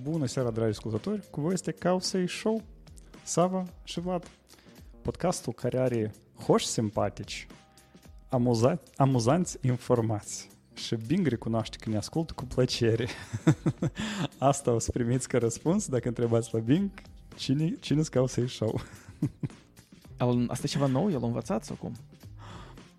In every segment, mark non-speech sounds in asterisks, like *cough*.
Bună seara, dragi ascultători! Cu voi este Causei Show, Sava și Vlad. Podcastul care are hoși simpatici, amuza- amuzanți informați și Bing recunoaște că ne ascultă cu plăcere. *laughs* Asta o să primiți ca răspuns dacă întrebați la Bing cine, cine Causei Show. *laughs* El, asta e ceva nou? El a învățat sau cum?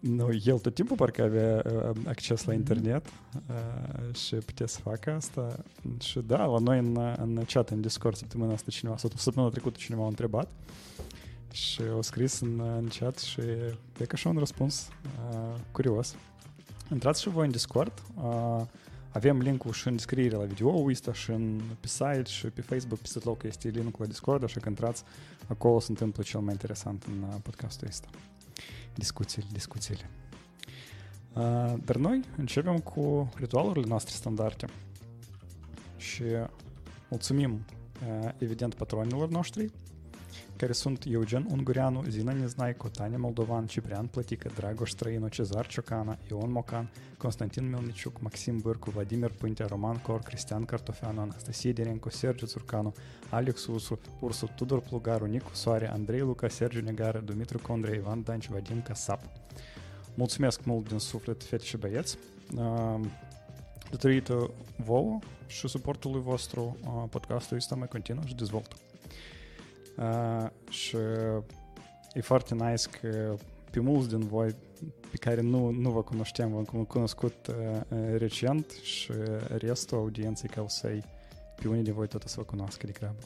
Nu, el tot timpul parcă avea uh, acces la internet uh, și putea să facă asta. Și da, la noi în, în chat, în Discord, săptămâna asta cineva, sau săptămâna trecută cineva a întrebat și au scris în, în chat și e ca și un răspuns uh, curios. Intrați și voi în Discord. Uh, avem linkul și în descriere la video ăsta și în, pe site și pe Facebook, pe tot locul este linkul la Discord, așa că intrați, acolo se întâmplă cel mai interesant în uh, podcastul ăsta. Discuțiile, discuțiile. Uh, dar noi începem cu ritualurile noastre standarde. Și mulțumim, uh, evident, patronilor noștri, care sunt Eugen Ungureanu, Zina Neznaico, Tania Moldovan, Ciprian Plătică, Dragoș Străinu, Cezar Ciocana, Ion Mocan, Constantin Melniciuc, Maxim Bârcu, Vladimir Pântea, Roman Cor, Cristian Cartofeanu, Anastasie Derenco, Sergiu Țurcanu, Alex Ursu, Ursu Tudor Plugaru, Nicu Soare, Andrei Luca, Sergiu Negară, Dumitru Condrei, Ivan Danci, Vadim Casap. Mulțumesc mult din suflet, fete și băieți. Uh, datorită vouă și suportului vostru, uh, podcastul ăsta mai continuă și dezvoltă. Uh, și e foarte nice că pe mulți din voi pe care nu, nu vă cunoșteam, v-am cunoscut uh, recent și restul audienței ca o să-i pe unii de voi tot să vă cunoască de grabă.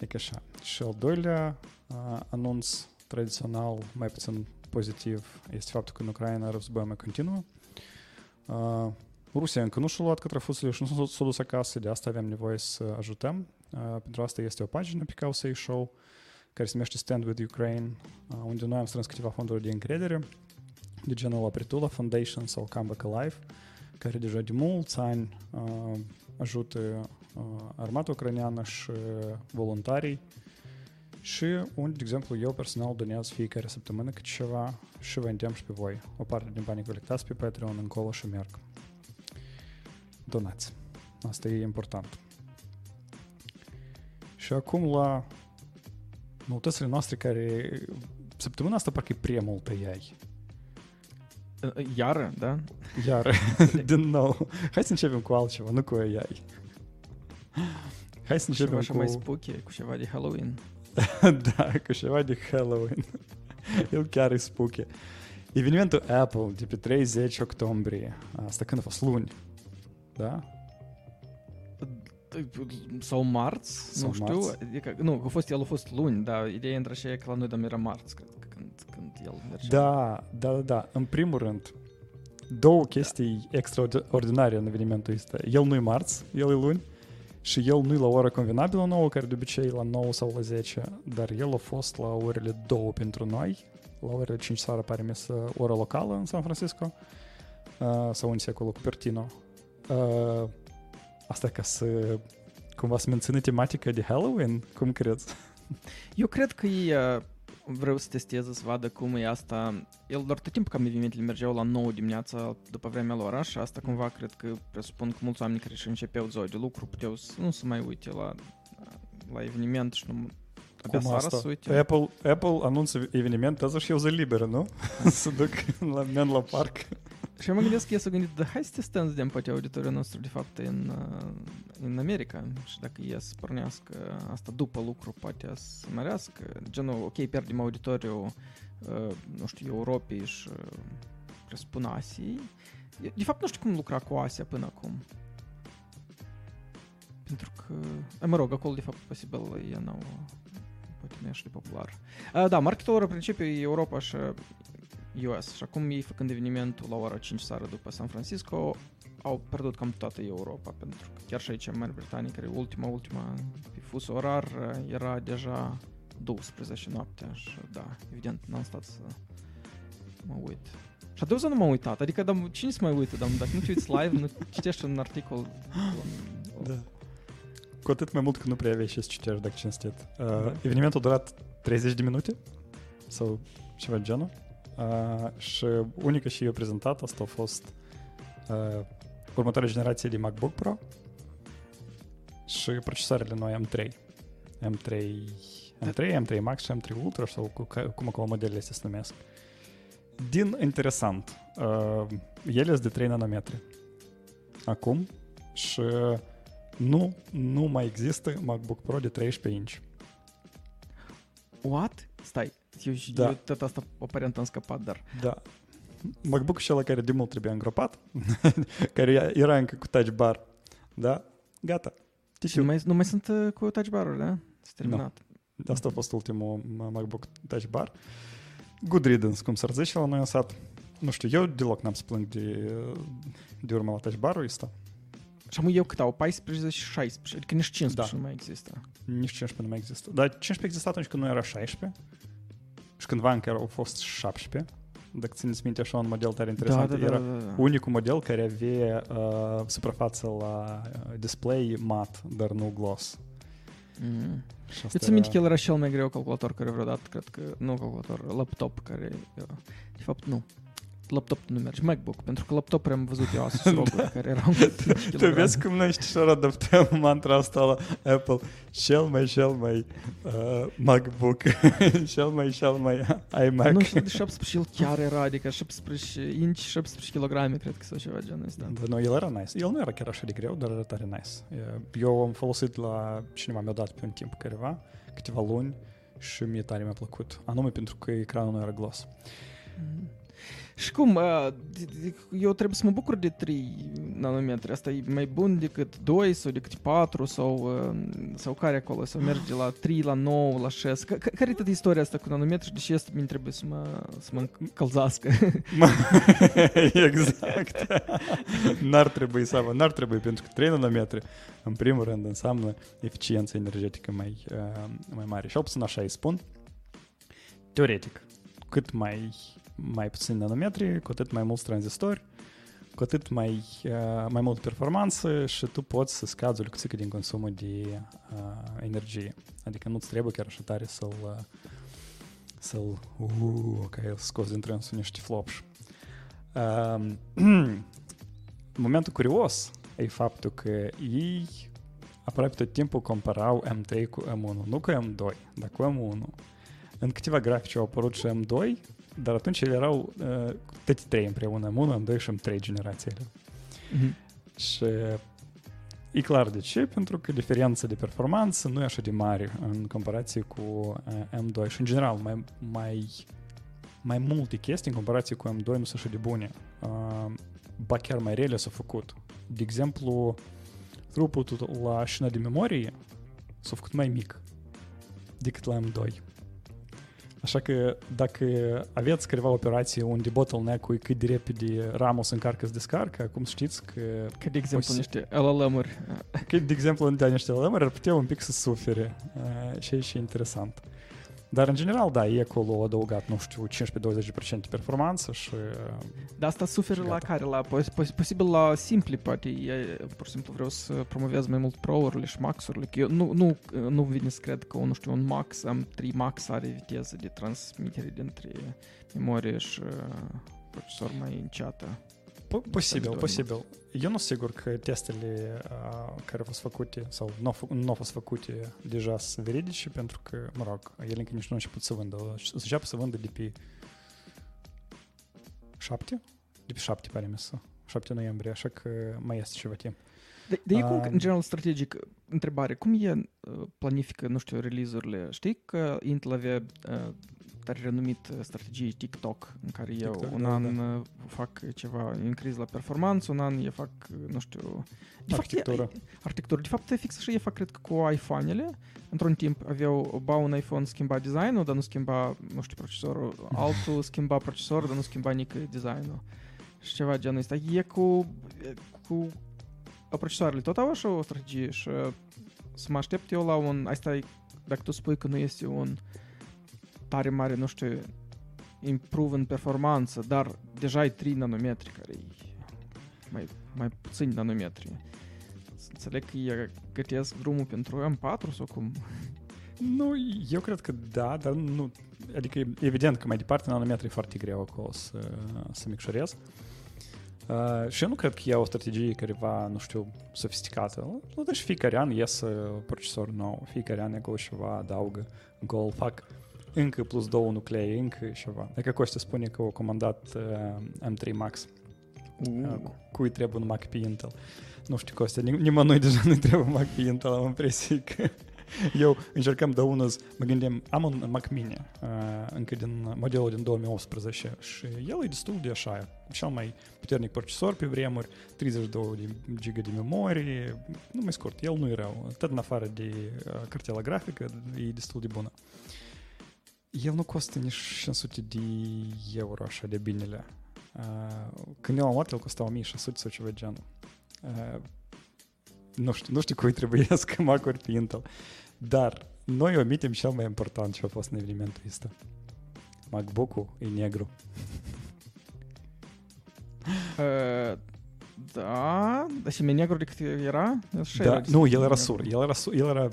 E ca așa. Și al doilea uh, anunț tradițional, mai puțin pozitiv, este faptul că în Ucraina războiul mai continuă. Uh, Rusia încă nu și-a luat cătrăfuțele și nu s-a dus acasă, de asta avem nevoie să ajutăm. Uh, pentru asta este o pagină pe Causei Show care se numește Stand with Ukraine, uh, unde noi am strâns câteva fonduri de încredere de genul Apritula Foundation sau Come Back Alive, care deja de mulți ani uh, ajută uh, armata ucraineană și voluntarii și unde, de exemplu, eu personal donez fiecare săptămână câte ceva și vă îndemn și pe voi. O parte din banii colectați pe Patreon încolo și merg. Donați. Asta e important. Și acum la noutățile noastre care săptămâna asta parcă e prea multă ei. Iară, da? Iară, *laughs* *laughs* din nou. Hai să începem cu altceva, nu cu AI. Hai să începem ceva cu... mai spooky, cu ceva de Halloween. *laughs* da, cu ceva de Halloween. El chiar e spooky. Evenimentul Apple de pe 30 octombrie. Asta când a fost luni. Da? Sau marți, Sau nu știu, marți. adică, nu, a fost, el a fost luni, dar ideea între așa e că la noi dăm era marți, cred, că când, când el mergea. Da, da, da, da. În primul rând, două chestii extraordinare în evenimentul ăsta. El nu e marți, el e luni și el nu e la ora convenabilă nouă, care de obicei e la 9 sau la 10, dar el a fost la orele 2 pentru noi, la orele 5 seara pare mi să ora locală în San Francisco, uh, sau unde se acolo, Cupertino. Uh, asta ca să cumva să mențină tematica de Halloween, cum crezi? Eu cred că e, uh, vreau să testez, să vadă cum e asta. El doar tot timpul cam evenimentele mergeau la 9 dimineața după vremea lor așa, asta cumva cred că presupun că mulți oameni care și începeau ziua de lucru puteau să nu să mai uite la, la eveniment și nu abia Cum seara asta? să uite. Apple, Apple anunță eveniment, asta și eu zi liberă, nu? *laughs* să duc la men la parc. Și eu mă gândesc că eu s-a gândit, da, hai să testăm, să vedem poate auditoriul nostru de fapt e în, uh, în America și dacă e să pornească asta după lucru, poate să mărească, genul, ok, pierdem auditoriu, uh, nu știu, Europei și uh, presupun Asiei. De fapt, nu știu cum lucra cu Asia până acum. Pentru că, eh, mă rog, acolo de fapt posibil e nou, poate nu e așa de popular. Uh, da, marketul lor în principiu e Europa și US și acum ei făcând evenimentul la ora 5 seara după San Francisco au pierdut cam toată Europa pentru că chiar și aici în Marea Britanie, care e ultima, ultima pe fus orar, era deja 12 noaptea și da, evident n-am stat să mă uit. Și atunci nu m-am uitat, adică dar cine să mai uită, dar dacă nu te uiți live, nu citești un articol. Da. Cu atât mai mult că nu prea aveai ce să citești dacă cinstit. Uh, Da. Evenimentul a durat 30 de minute sau ceva de genul. Uh, și unica și eu prezentat asta a fost uh, următoarea generație de MacBook Pro și și procesoarele noi M3. M3, M3, M3 Max și M3 Ultra sau cu, cum acolo modelele se numesc. Din interesant, uh, ele sunt de 3 nanometri. Acum și nu, nu mai există MacBook Pro de 13 inch. What? Stai, eu, Da. eu tot asta aparent am scăpat, dar... Da. MacBook acela care de mult trebuia îngropat, *laughs* care era încă cu touch bar. Da? Gata. Și nu mai, nu mai sunt uh, cu touch bar da? S-a terminat. Asta a fost ultimul MacBook Touch Bar. Good riddance, cum s-ar zice la noi în sat. Nu știu, eu deloc n-am să plâng de, de urmă la Touch Bar-ul ăsta. Și am eu cât au? 14 și 16, adică nici 15 Da. nu mai există. Nici 15 nu mai există. Dar 15 exista atunci când nu era 16 și cândva încă au fost 17. Dacă țineți minte așa un model tare interesant, da, da, era da, da, da. unicul model care avea uh, suprafață la display mat, dar nu gloss. Mm. Și Eu asta țin minte era- că el era cel mai greu calculator care vreodată, cred că, nu calculator, laptop care, de fapt, nu. Laptop nu merge, MacBook, pentru că laptop am văzut eu Asus *laughs* ROG care erau *laughs* Tu vezi cum noi știi și adaptăm mantra asta la Apple. Cel mai, cel mai uh, MacBook, *laughs* cel mai, cel mai iMac. Nu știu de 17 el chiar era, adică 17 inch, 17 kg, cred că sau ceva genul ăsta. Da, nu, el era nice. El nu era chiar așa de greu, dar era tare nice. E, Eu am folosit la cineva, mi-a dat pe un timp careva, câteva luni și mie tare mi-a plăcut. Anume pentru că ecranul nu era gloss. Mhm. Și cum, uh, de- de- eu trebuie să mă bucur de 3 nanometri, asta e mai bun decât 2 sau decât 4 sau, uh, sau care acolo, sau merge de la 3, la 9, la 6. Ca- ca- Care e toată istoria asta cu nanometri și de ce asta mi trebuie să mă, să mă încălzească? *laughs* exact. n-ar trebui să avă, n-ar trebui, pentru că 3 nanometri, în primul rând, înseamnă eficiență energetică mai, uh, mai mare. Și puțin așa îi spun. Teoretic, cât mai, mai puțin nanometri, cu atât mai mulți tranzistori, cu atât mai, uh, mai mult performanță și tu poți să scazi o lucruță din consumul de uh, energie. Adică nu-ți trebuie chiar așa tare să-l uh, să-l uh, ca el scos din trânsul niște flopși. Um, *clears throat* momentul curios e faptul că ei aproape tot timpul comparau M3 cu M1, nu cu M2, dar cu M1. În câteva grafice au apărut și M2, dar atunci ele erau uh, toate trei împreună, M1, M2 și M3 generațiile. Mhm. Și e clar de ce, pentru că diferența de performanță nu e așa de mare în comparație cu uh, M2 și în general mai, mai, mai multe chestii în comparație cu M2 nu sunt așa de bune. Uh, ba chiar mai rele s-au făcut. De exemplu, throughput la șina de memorie s-a făcut mai mic decât la M2. Așa că dacă aveți careva operație unde bottleneck-ul e cât de repede RAM-ul se încarcă să descarcă, acum știți că Ca de exemplu Poți- niște LLM-uri. Că, de exemplu, în niște LM ar putea un pic să sufere uh, și e și interesant. Dar, în general, da, e acolo adăugat, nu știu, 15-20% performanță și... uh, Dar asta suferă Și la gata. care? La, pos, pos, posibil la simpli, poate. E, pur și simplu vreau să promovez mai mult pro-urile și max-urile. Că eu nu, nu, nu vine să cred că, nu știu, un max, am 3 max are viteză de transmitere dintre memorie și uh, procesor mai înceată. Po- posibil, Pentru posibil. Eu nu sunt sigur că testele uh, care au fost făcute sau nu au, fă- nu au fost făcute deja sunt veridice, pentru că, mă rog, ele încă nici nu au început să vândă. Să înceapă să vândă de pe 7? De pe 7, pare mi să. 7 noiembrie, așa că mai este ceva timp. De, de e cum, Um, în general, strategic, întrebare, cum e uh, planifică, nu știu, release-urile? Știi că Intel avea uh, tare renumit uh, strategie TikTok, în care eu TikTok, un da, an uh, fac ceva increase la performanță, un an eu fac, uh, nu știu... De Arhitectură. Fapt, e, arhitectură. De fapt, e fix așa e fac, cred că, cu iPhone-ele. Într-un timp aveau, ba un iPhone schimba designul, dar nu schimba, nu știu, procesorul. *laughs* Altul schimba procesorul, dar nu schimba nici designul. Și ceva genul ăsta. E cu, e cu procesoarele tot au așa o strategie și uh, să mă aștept eu la un... Asta e, dacă tu spui că nu este un tare mare, nu știu, improve în performanță, dar deja e 3 nanometri, care e mai, mai puțin nanometri. Să înțeleg că e gătesc drumul pentru M4 sau cum? Nu, eu cred că da, dar nu... Adică e evident că mai departe nanometri e foarte greu acolo să, să micșorez. Uh, și eu nu cred că e o strategie careva, nu știu, sofisticată. Nu, deci fiecare an ies procesor nou, fiecare an acolo ceva adaugă, gol, fac încă plus două nuclee, încă ceva. Dacă Costa spune că au comandat uh, M3 Max, uh. cui trebuie un Mac pe Intel. Nu știu, Costa, nimănui deja nu trebuie un Mac pe Intel, am impresie că *laughs* eu încercăm de unul, mă gândim, am un Mac Mini uh, încă din modelul din 2018 și el e destul de așa, cel mai puternic procesor pe vremuri, 32 de giga de memorie, nu mai scurt, el nu e rău, tot în afară de uh, cartela grafică, e destul de bună. El nu costă nici 500 de euro așa de binele. Uh, când eu am luat, el costa 1600 sau ceva genul. Uh, nu știu, nu știu cui *laughs* trebuie să Mac-uri pe Intel. Dar noi omitem cel mai important ce a fost în evenimentul ăsta. MacBook-ul e negru. Uh, da, dar și mai negru decât era? Da, nu, el era sur. El era, sur, el era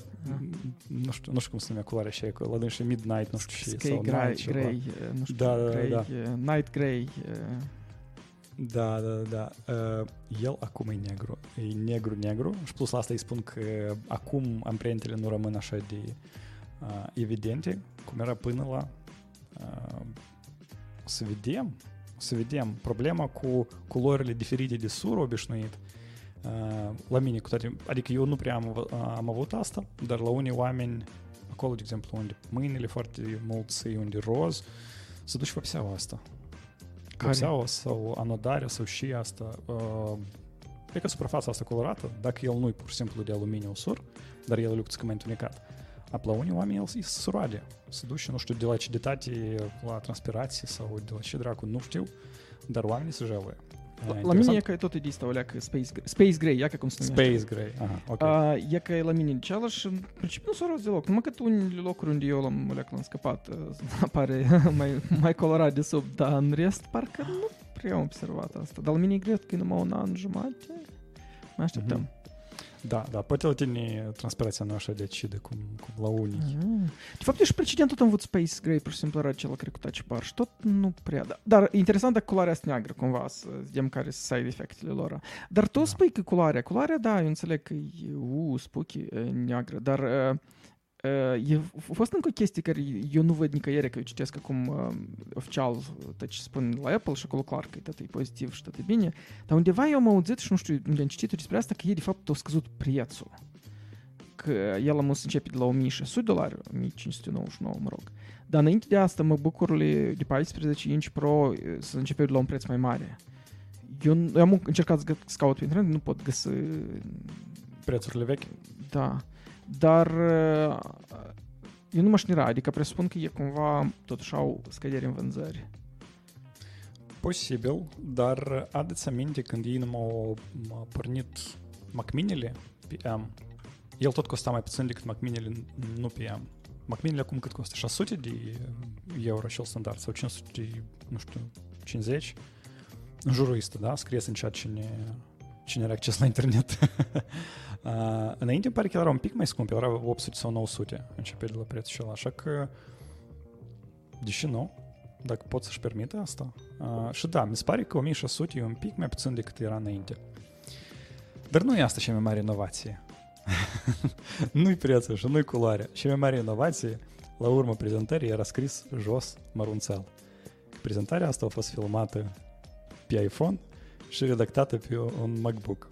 nu, știu, nu știu cum se numea culoarea și la dânsă Midnight, nu știu și sau Grey, Night, Grey, nu știu, da, da, da. Night Grey. Da, da, da. Uh, el acum e negru. E negru-negru și plus la asta îi spun că acum amprentele nu rămân așa de uh, evidente cum era până la uh, o să vedem o să vedem problema cu culorile diferite de sur obișnuit uh, la mine cu toate, adică eu nu prea am, am avut asta, dar la unii oameni acolo, de exemplu, unde mâinile foarte mulți, unde roz, să duci vopseaua asta vopseaua sau anodarea sau și asta. Uh, e că suprafața asta colorată, dacă el nu e pur și simplu de aluminiu sur, dar el e cât mai întunecat, a la unii oameni el se suroade. Se duce, nu știu, de la aciditate la transpirație sau de la ce dracu, nu știu, dar oamenii se jaluie. La, la mine e că tot există o leacă Space, Space Gray, ia că cum se numește. Space Gray, aha, ok. Uh, e că la mine același, în principiu nu s-a rost deloc, numai că unele locuri unde eu l-am, l-am scăpat, uh, *laughs* apare *laughs* mai, mai colorat de sub, dar în rest parcă nu prea am observat asta. Dar la mine e greu că e numai un an jumate, mai așteptăm. Mm-hmm. Da, da, poate la tine transpirația nu așa decide cum, cum la unii. Mm. De fapt, eu și precedentul am avut Space Gray, pur și simplu era acela, cred, cu touch bar și tot nu prea. Da. Dar interesant dacă culoarea asta neagră, cumva, să vedem care sunt side efectele lor. Dar tu da. spui că culoarea, culoarea, da, eu înțeleg că e, uh, spooky, neagră, dar uh, E a fost încă o chestie care eu nu văd nicăieri, că eu citesc acum uh, oficial tot ce spun la Apple și acolo clar că tot e pozitiv și tot e bine, dar undeva eu am auzit și nu știu unde am citit despre asta că ei de fapt au scăzut prețul. Că el am să începe de la 1600 dolari, 1599, mă rog. Dar înainte de asta, mă bucurile de 14 inch Pro să începe de la un preț mai mare. Eu, eu am încercat să caut pe internet, nu pot găsi... Prețurile vechi? Da. Dar eu nu mă șnira, adică presupun că e cumva totuși au scăderi în vânzări. Posibil, dar adeți aminte când ei nu m-au pornit Macminele pe M, el tot costa mai puțin decât Macminele nu pe M. Macminele acum cât costă? 600 de euro cel standard sau 500 de, nu știu, 50? În jurul ăsta, da? Scrieți în chat cine, cine are acces la internet. *laughs* Uh, înainte îmi pare că era un pic mai scump, era 800 sau 900 începe de la prețul ăla, așa că deși nu, dacă pot să-și permite asta. Uh, și da, mi se pare că 1600 e un pic mai puțin decât era înainte. Dar nu e asta cea mai mare inovație. *laughs* nu-i prețul și nu-i culoarea. Cea mai mare inovație, la urmă prezentării, era scris jos mărunțel. Prezentarea asta a fost filmată pe iPhone și redactată pe un MacBook.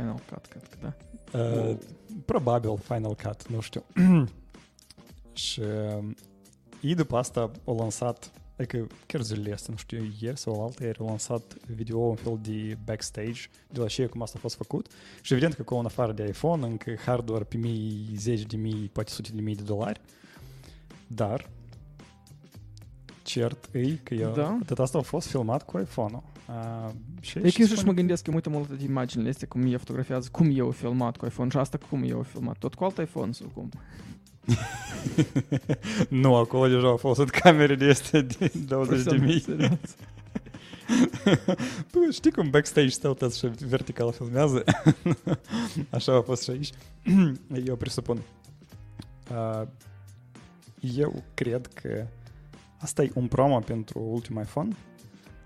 Final Cut, cred că da. Uh, probabil Final Cut, nu știu. *clears throat* și ei după asta au lansat, adică chiar zilele astea, nu știu, ieri sau altă ieri au lansat video un fel de backstage de la ce cum asta a fost făcut și evident că acolo în afară de iPhone încă hardware pe mii, zeci de mii, poate sute de mii de dolari, dar cert e că eu, da. tot asta a fost filmat cu iPhone-ul. Uh, și e că și mă gândesc că uite multe imaginile astea, cum eu fotografiază, cum eu filmat cu iPhone și asta cum eu filmat, tot cu alt iPhone sau cum? *laughs* nu, acolo deja au folosit camere de este de 20 de mii. Păi, *laughs* știi cum backstage stau tot și vertical filmează? *laughs* Așa a fost și aici. *clears throat* Eu presupun. Uh, eu cred că asta e un promo pentru ultimul iPhone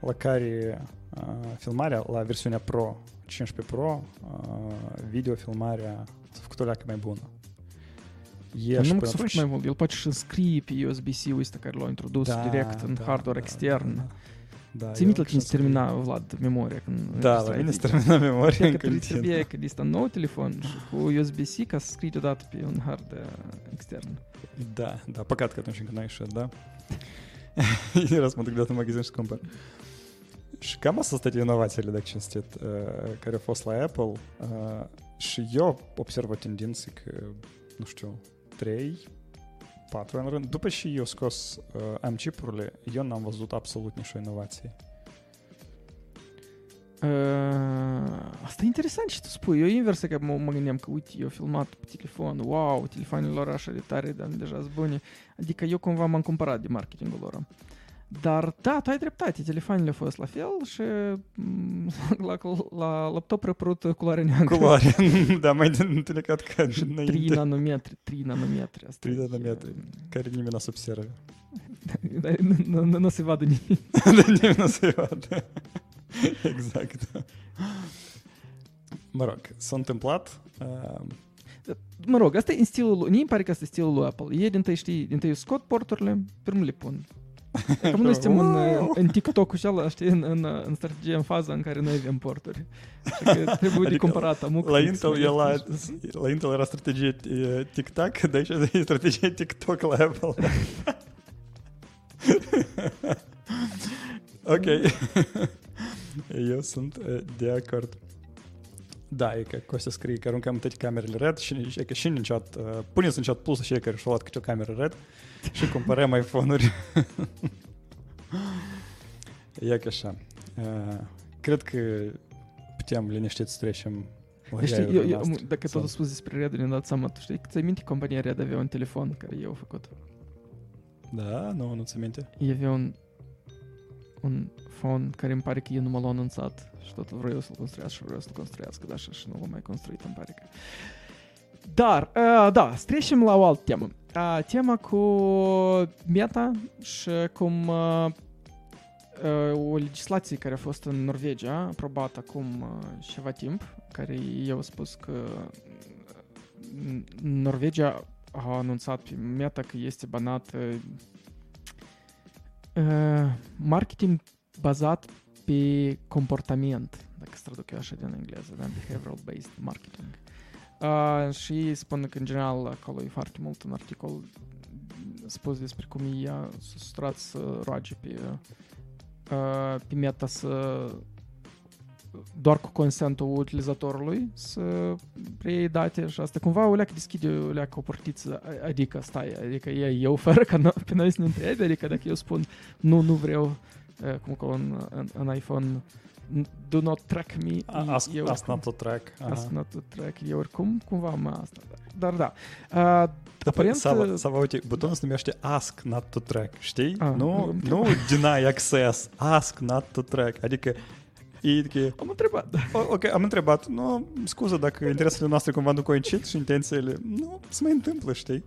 la care uh, filmarea la versiunea Pro, 15 Pro, uh, videofilmarea s-a făcut o leacă mai bună. E nu că s-a făcut mai mult, el poate și scrie pe USB-C-ul ăsta care l-a introdus Da, direct în da, hardware da, extern. Da, da. Ți minte eu la când așa se termina, Vlad, memoria? Când Da, la înregistrai mine se video? termina memoria Știi în că trebuie continuu. trebuie că este un nou telefon și cu USB-C ca să scrii deodată pe un hard uh, extern. Da, da, păcat că atunci încă n-ai ieșit, da? Era să mă duc deodată în magazin și să cumpăr. Și cam asta sunt inovațiile, dacă cinstit, uh, care au fost la Apple. Uh, și eu observ o tendință că, nu știu, 3, 4 în rând, după ce eu scos uh, am chipurile, eu n-am văzut absolut nicio inovație. Uh, asta e interesant ce tu spui. Eu invers că mă, mă gândeam că, uite, eu filmat pe telefon, wow, telefoanele lor așa de tare, dar deja sunt bune. Adică eu cumva m-am cumpărat de marketingul lor. Dar da, tu ai dreptate, telefoanele au fost la fel și mm, *laughs* la, la laptop răpărut culoare neagră. Culoare, *laughs* *laughs* da, mai de întunecat ca Și 3 înainte, nanometri, 3 nanometri. Asta 3 e, nanometri. care nimeni n-o să observe. Da, nu, nu, nu se vadă nimic. Dar nimeni nu se vadă. exact. Mă rog, s-a întâmplat. Uh, Mă rog, asta e în stilul lui, mie îmi pare că asta e stilul lui Apple. Ei din tăi știi, din tăi scot porturile, primul le pun. Cam noi suntem în, Wow! în TikTok-ul și ăla, știi, în, în, în strategia, în faza în care noi avem porturi. Și că trebuie de Adică cumpărat amuc. la fix, Intel, mai e la, ieftin și- la Intel era strategie e, TikTok, dar aici e strategie TikTok la Apple. *laughs* ok. *laughs* Eu sunt e, de acord. Da, e că Costea scrie că aruncăm toate camerele red și e că și în chat, uh, puneți în chat plus și care și-au luat câte o cameră red *laughs* și cumpărăm iPhone-uri. *laughs* e că așa. Uh, cred că putem liniștit să trecem la Știi, gaiurile eu, eu, noastre. dacă Sau- tot spus despre Red, ne-am dat seama, tu știi, că ți-ai minte compania Red avea un telefon care eu au făcut. Da, nu, nu ți minte. Ei avea un, un phone care îmi pare că ei nu m-l-au anunțat și tot vreau să-l construiască și vreau să-l construiască, dar așa și nu l-am mai construit, îmi pare că. Dar, uh, da, să trecem la o altă temă. Uh, tema cu Meta și cum uh, uh, o legislație care a fost în Norvegia, aprobată acum uh, ceva timp, care eu au spus că uh, Norvegia a anunțat pe Meta că este banat uh, uh, marketing bazat pe comportament, dacă se traduc eu așa din engleză, da? behavioral based marketing. Uh, și spun că în general acolo e foarte mult un articol spus despre cum ea s-a sustrat să roage pe, uh, pe meta să doar cu consentul utilizatorului să preiei date și asta cumva o leacă deschide o leacă o portiță, a- adică stai, adică e eu fără ca no- pe noi să ne întrebi, adică dacă eu spun nu, nu vreau uh, cum că în, în, în iPhone do not track me, Ask, eu ask not to track. aha. Ask not to track, eu oricum cumva mă asta, dar da. Uh, aparent, Sava, Sava, uite, butonul se numește Ask not to track, știi? Ah, nu, am nu deny access, Ask not to track. Adică, e, că, am întrebat, da. o- ok, am întrebat, nu, scuză dacă interesele noastre cumva nu coincid și intențiile, nu, se mai întâmplă, știi?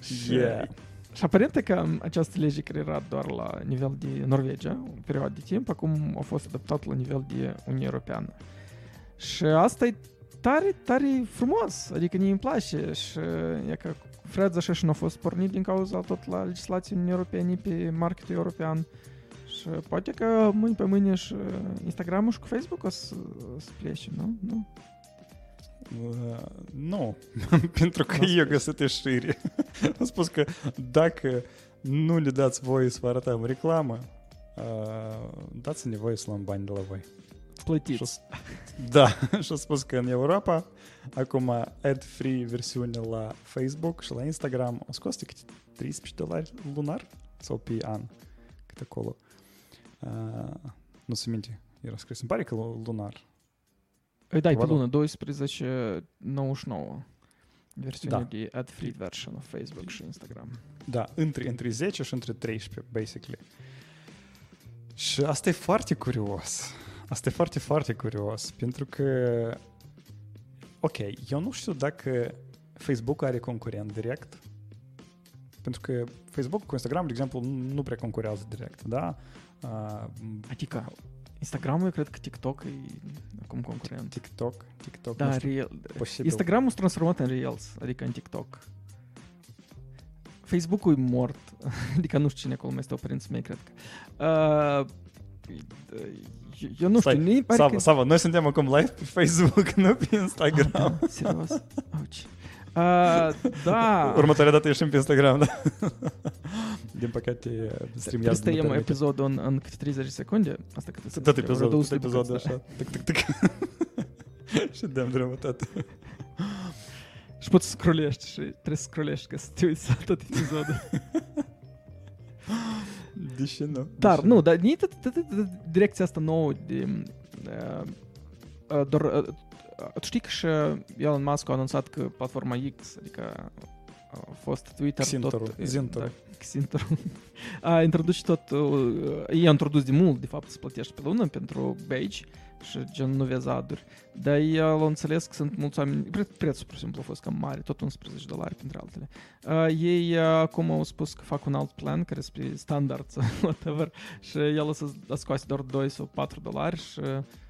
Și, Yeah. și aparent că această lege care era doar la nivel de Norvegia, o perioadă de timp, acum a fost adaptat la nivel de Uniunea Europeană. Și asta e tare, tare frumos, adică ne îmi place și e că Fred așa și nu a fost pornit din cauza tot la legislației Uniunii Europene pe marketul european și poate că mâine pe mâine și Instagram-ul și cu Facebook o să, o să plece, nu? Nu? Uh, nu, pentru că N-a eu spus. găsit știri. Am spus că dacă nu le dați voie să vă arătăm reclamă, uh, dați-ne voie să luăm bani de la voi. Și Plătiți. o s- Da, și a spus că în Europa acum ad-free versiune la Facebook și la Instagram o scos de câte 13 dolari lunar sau pe an, cât acolo. Uh, nu se minte, era scris, îmi pare că lu- lunar. Îi dai pe Probabil. lună 12,99 versiunea Da. de ad-free version of Facebook și Instagram. Da, între, între 10 și între 13, basically. Și asta e foarte curios. Asta e foarte, foarte curios, pentru că, ok, eu nu știu dacă Facebook are concurent direct, Pentru că Facebook cu Instagram, de exemplu, nu prea concurează direct, da? Uh, Adică Instagramul, eu cred că TikTok e acum concurent. TikTok, TikTok, Da, nu știu, Reel. posibil. Instagramul s-a transformat în Reels, adică în TikTok. Facebook-ul e mort. *laughs* adică nu știu cine acolo mai stau părinții mei, cred că. Uh, eu nu știu, Stai, nu pare Sava, că... Sava, noi suntem acum live pe Facebook, *laughs* nu pe Instagram. Ah, da, serios? Auci. Uh, da. Următoarea dată ieșim pe Instagram, da? Din păcate, Trebuie streamează să tăiem nu permite. episodul în, în câte 30 de secunde? Asta cât să Tot fie? episodul, Vreo tot 200 de episodul bucăți, da. așa. Tic, tic, tic. *laughs* Și dăm drumul tot. Și poți să scrollești și trebuie să scrollești ca să te uiți la tot episodul. *laughs* Deși nu. Dar deși nu, dar nici tot, tot, tot direcția asta nouă de... Uh, uh, doar, uh, tu știi că și Elon Musk a anunțat că platforma X, adică a fost Twitter Xintorul, tot... Zintorul. Da, Xintorul. *laughs* A introdus și tot... Uh, i-a introdus de mult, de fapt, să plătești pe lună pentru badge și gen nu vezi aduri. Dar el a înțeles că sunt mulți oameni... Pre- prețul, pur și simplu, a fost cam mare, tot 11 dolari, printre altele. Uh, ei uh, acum au spus că fac un alt plan, care este pe standard sau *laughs* whatever, și el o să a scoase doar 2 sau 4 dolari și uh, tu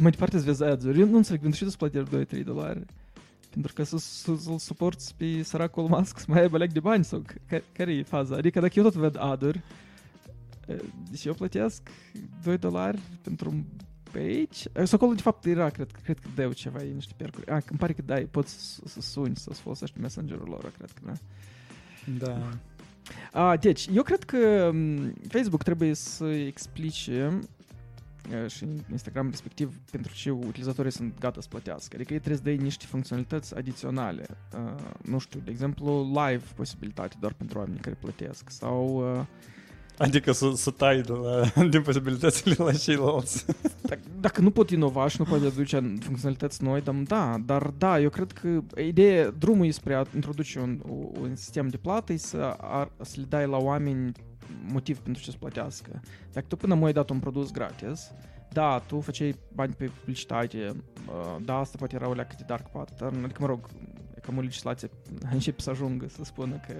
mai departe îți vezi ads-uri. Eu nu înțeleg, pentru ce tu să plătești 2-3 dolari? Pentru că să, să, să-l suporți pe săracul Musk să mai aibă leg de bani sau ca- care e faza? Adică dacă eu tot ved ad-uri, uh, deci eu plătesc 2 dolari pentru un page. Sau acolo, de fapt, era, cred, cred că dau ceva, e niște percuri. Ah, îmi pare că dai, poți să, să suni, să-ți folosești messengerul lor, cred că, da. Da. A, deci, eu cred că m, Facebook trebuie să explice e, și Instagram respectiv pentru ce utilizatorii sunt gata să plătească. Adică ei trebuie să dea niște funcționalități adiționale. Uh, nu știu, de exemplu, live posibilitate doar pentru oamenii care plătesc sau uh, Adică să, să tai de la, *laughs* din posibilitățile la ceilalți. Dacă, dacă nu pot inova și nu pot aduce funcționalități noi, dar da, dar da, eu cred că ideea, drumul e spre a introduce un, un sistem de plată e să, ar, să le dai la oameni motiv pentru ce să plătească. Dacă tu până mai dat un produs gratis, da, tu făceai bani pe publicitate, uh, da, asta poate era o leacă de dark pattern, adică, mă rog, e cam o legislație *laughs* începe să ajungă să spună că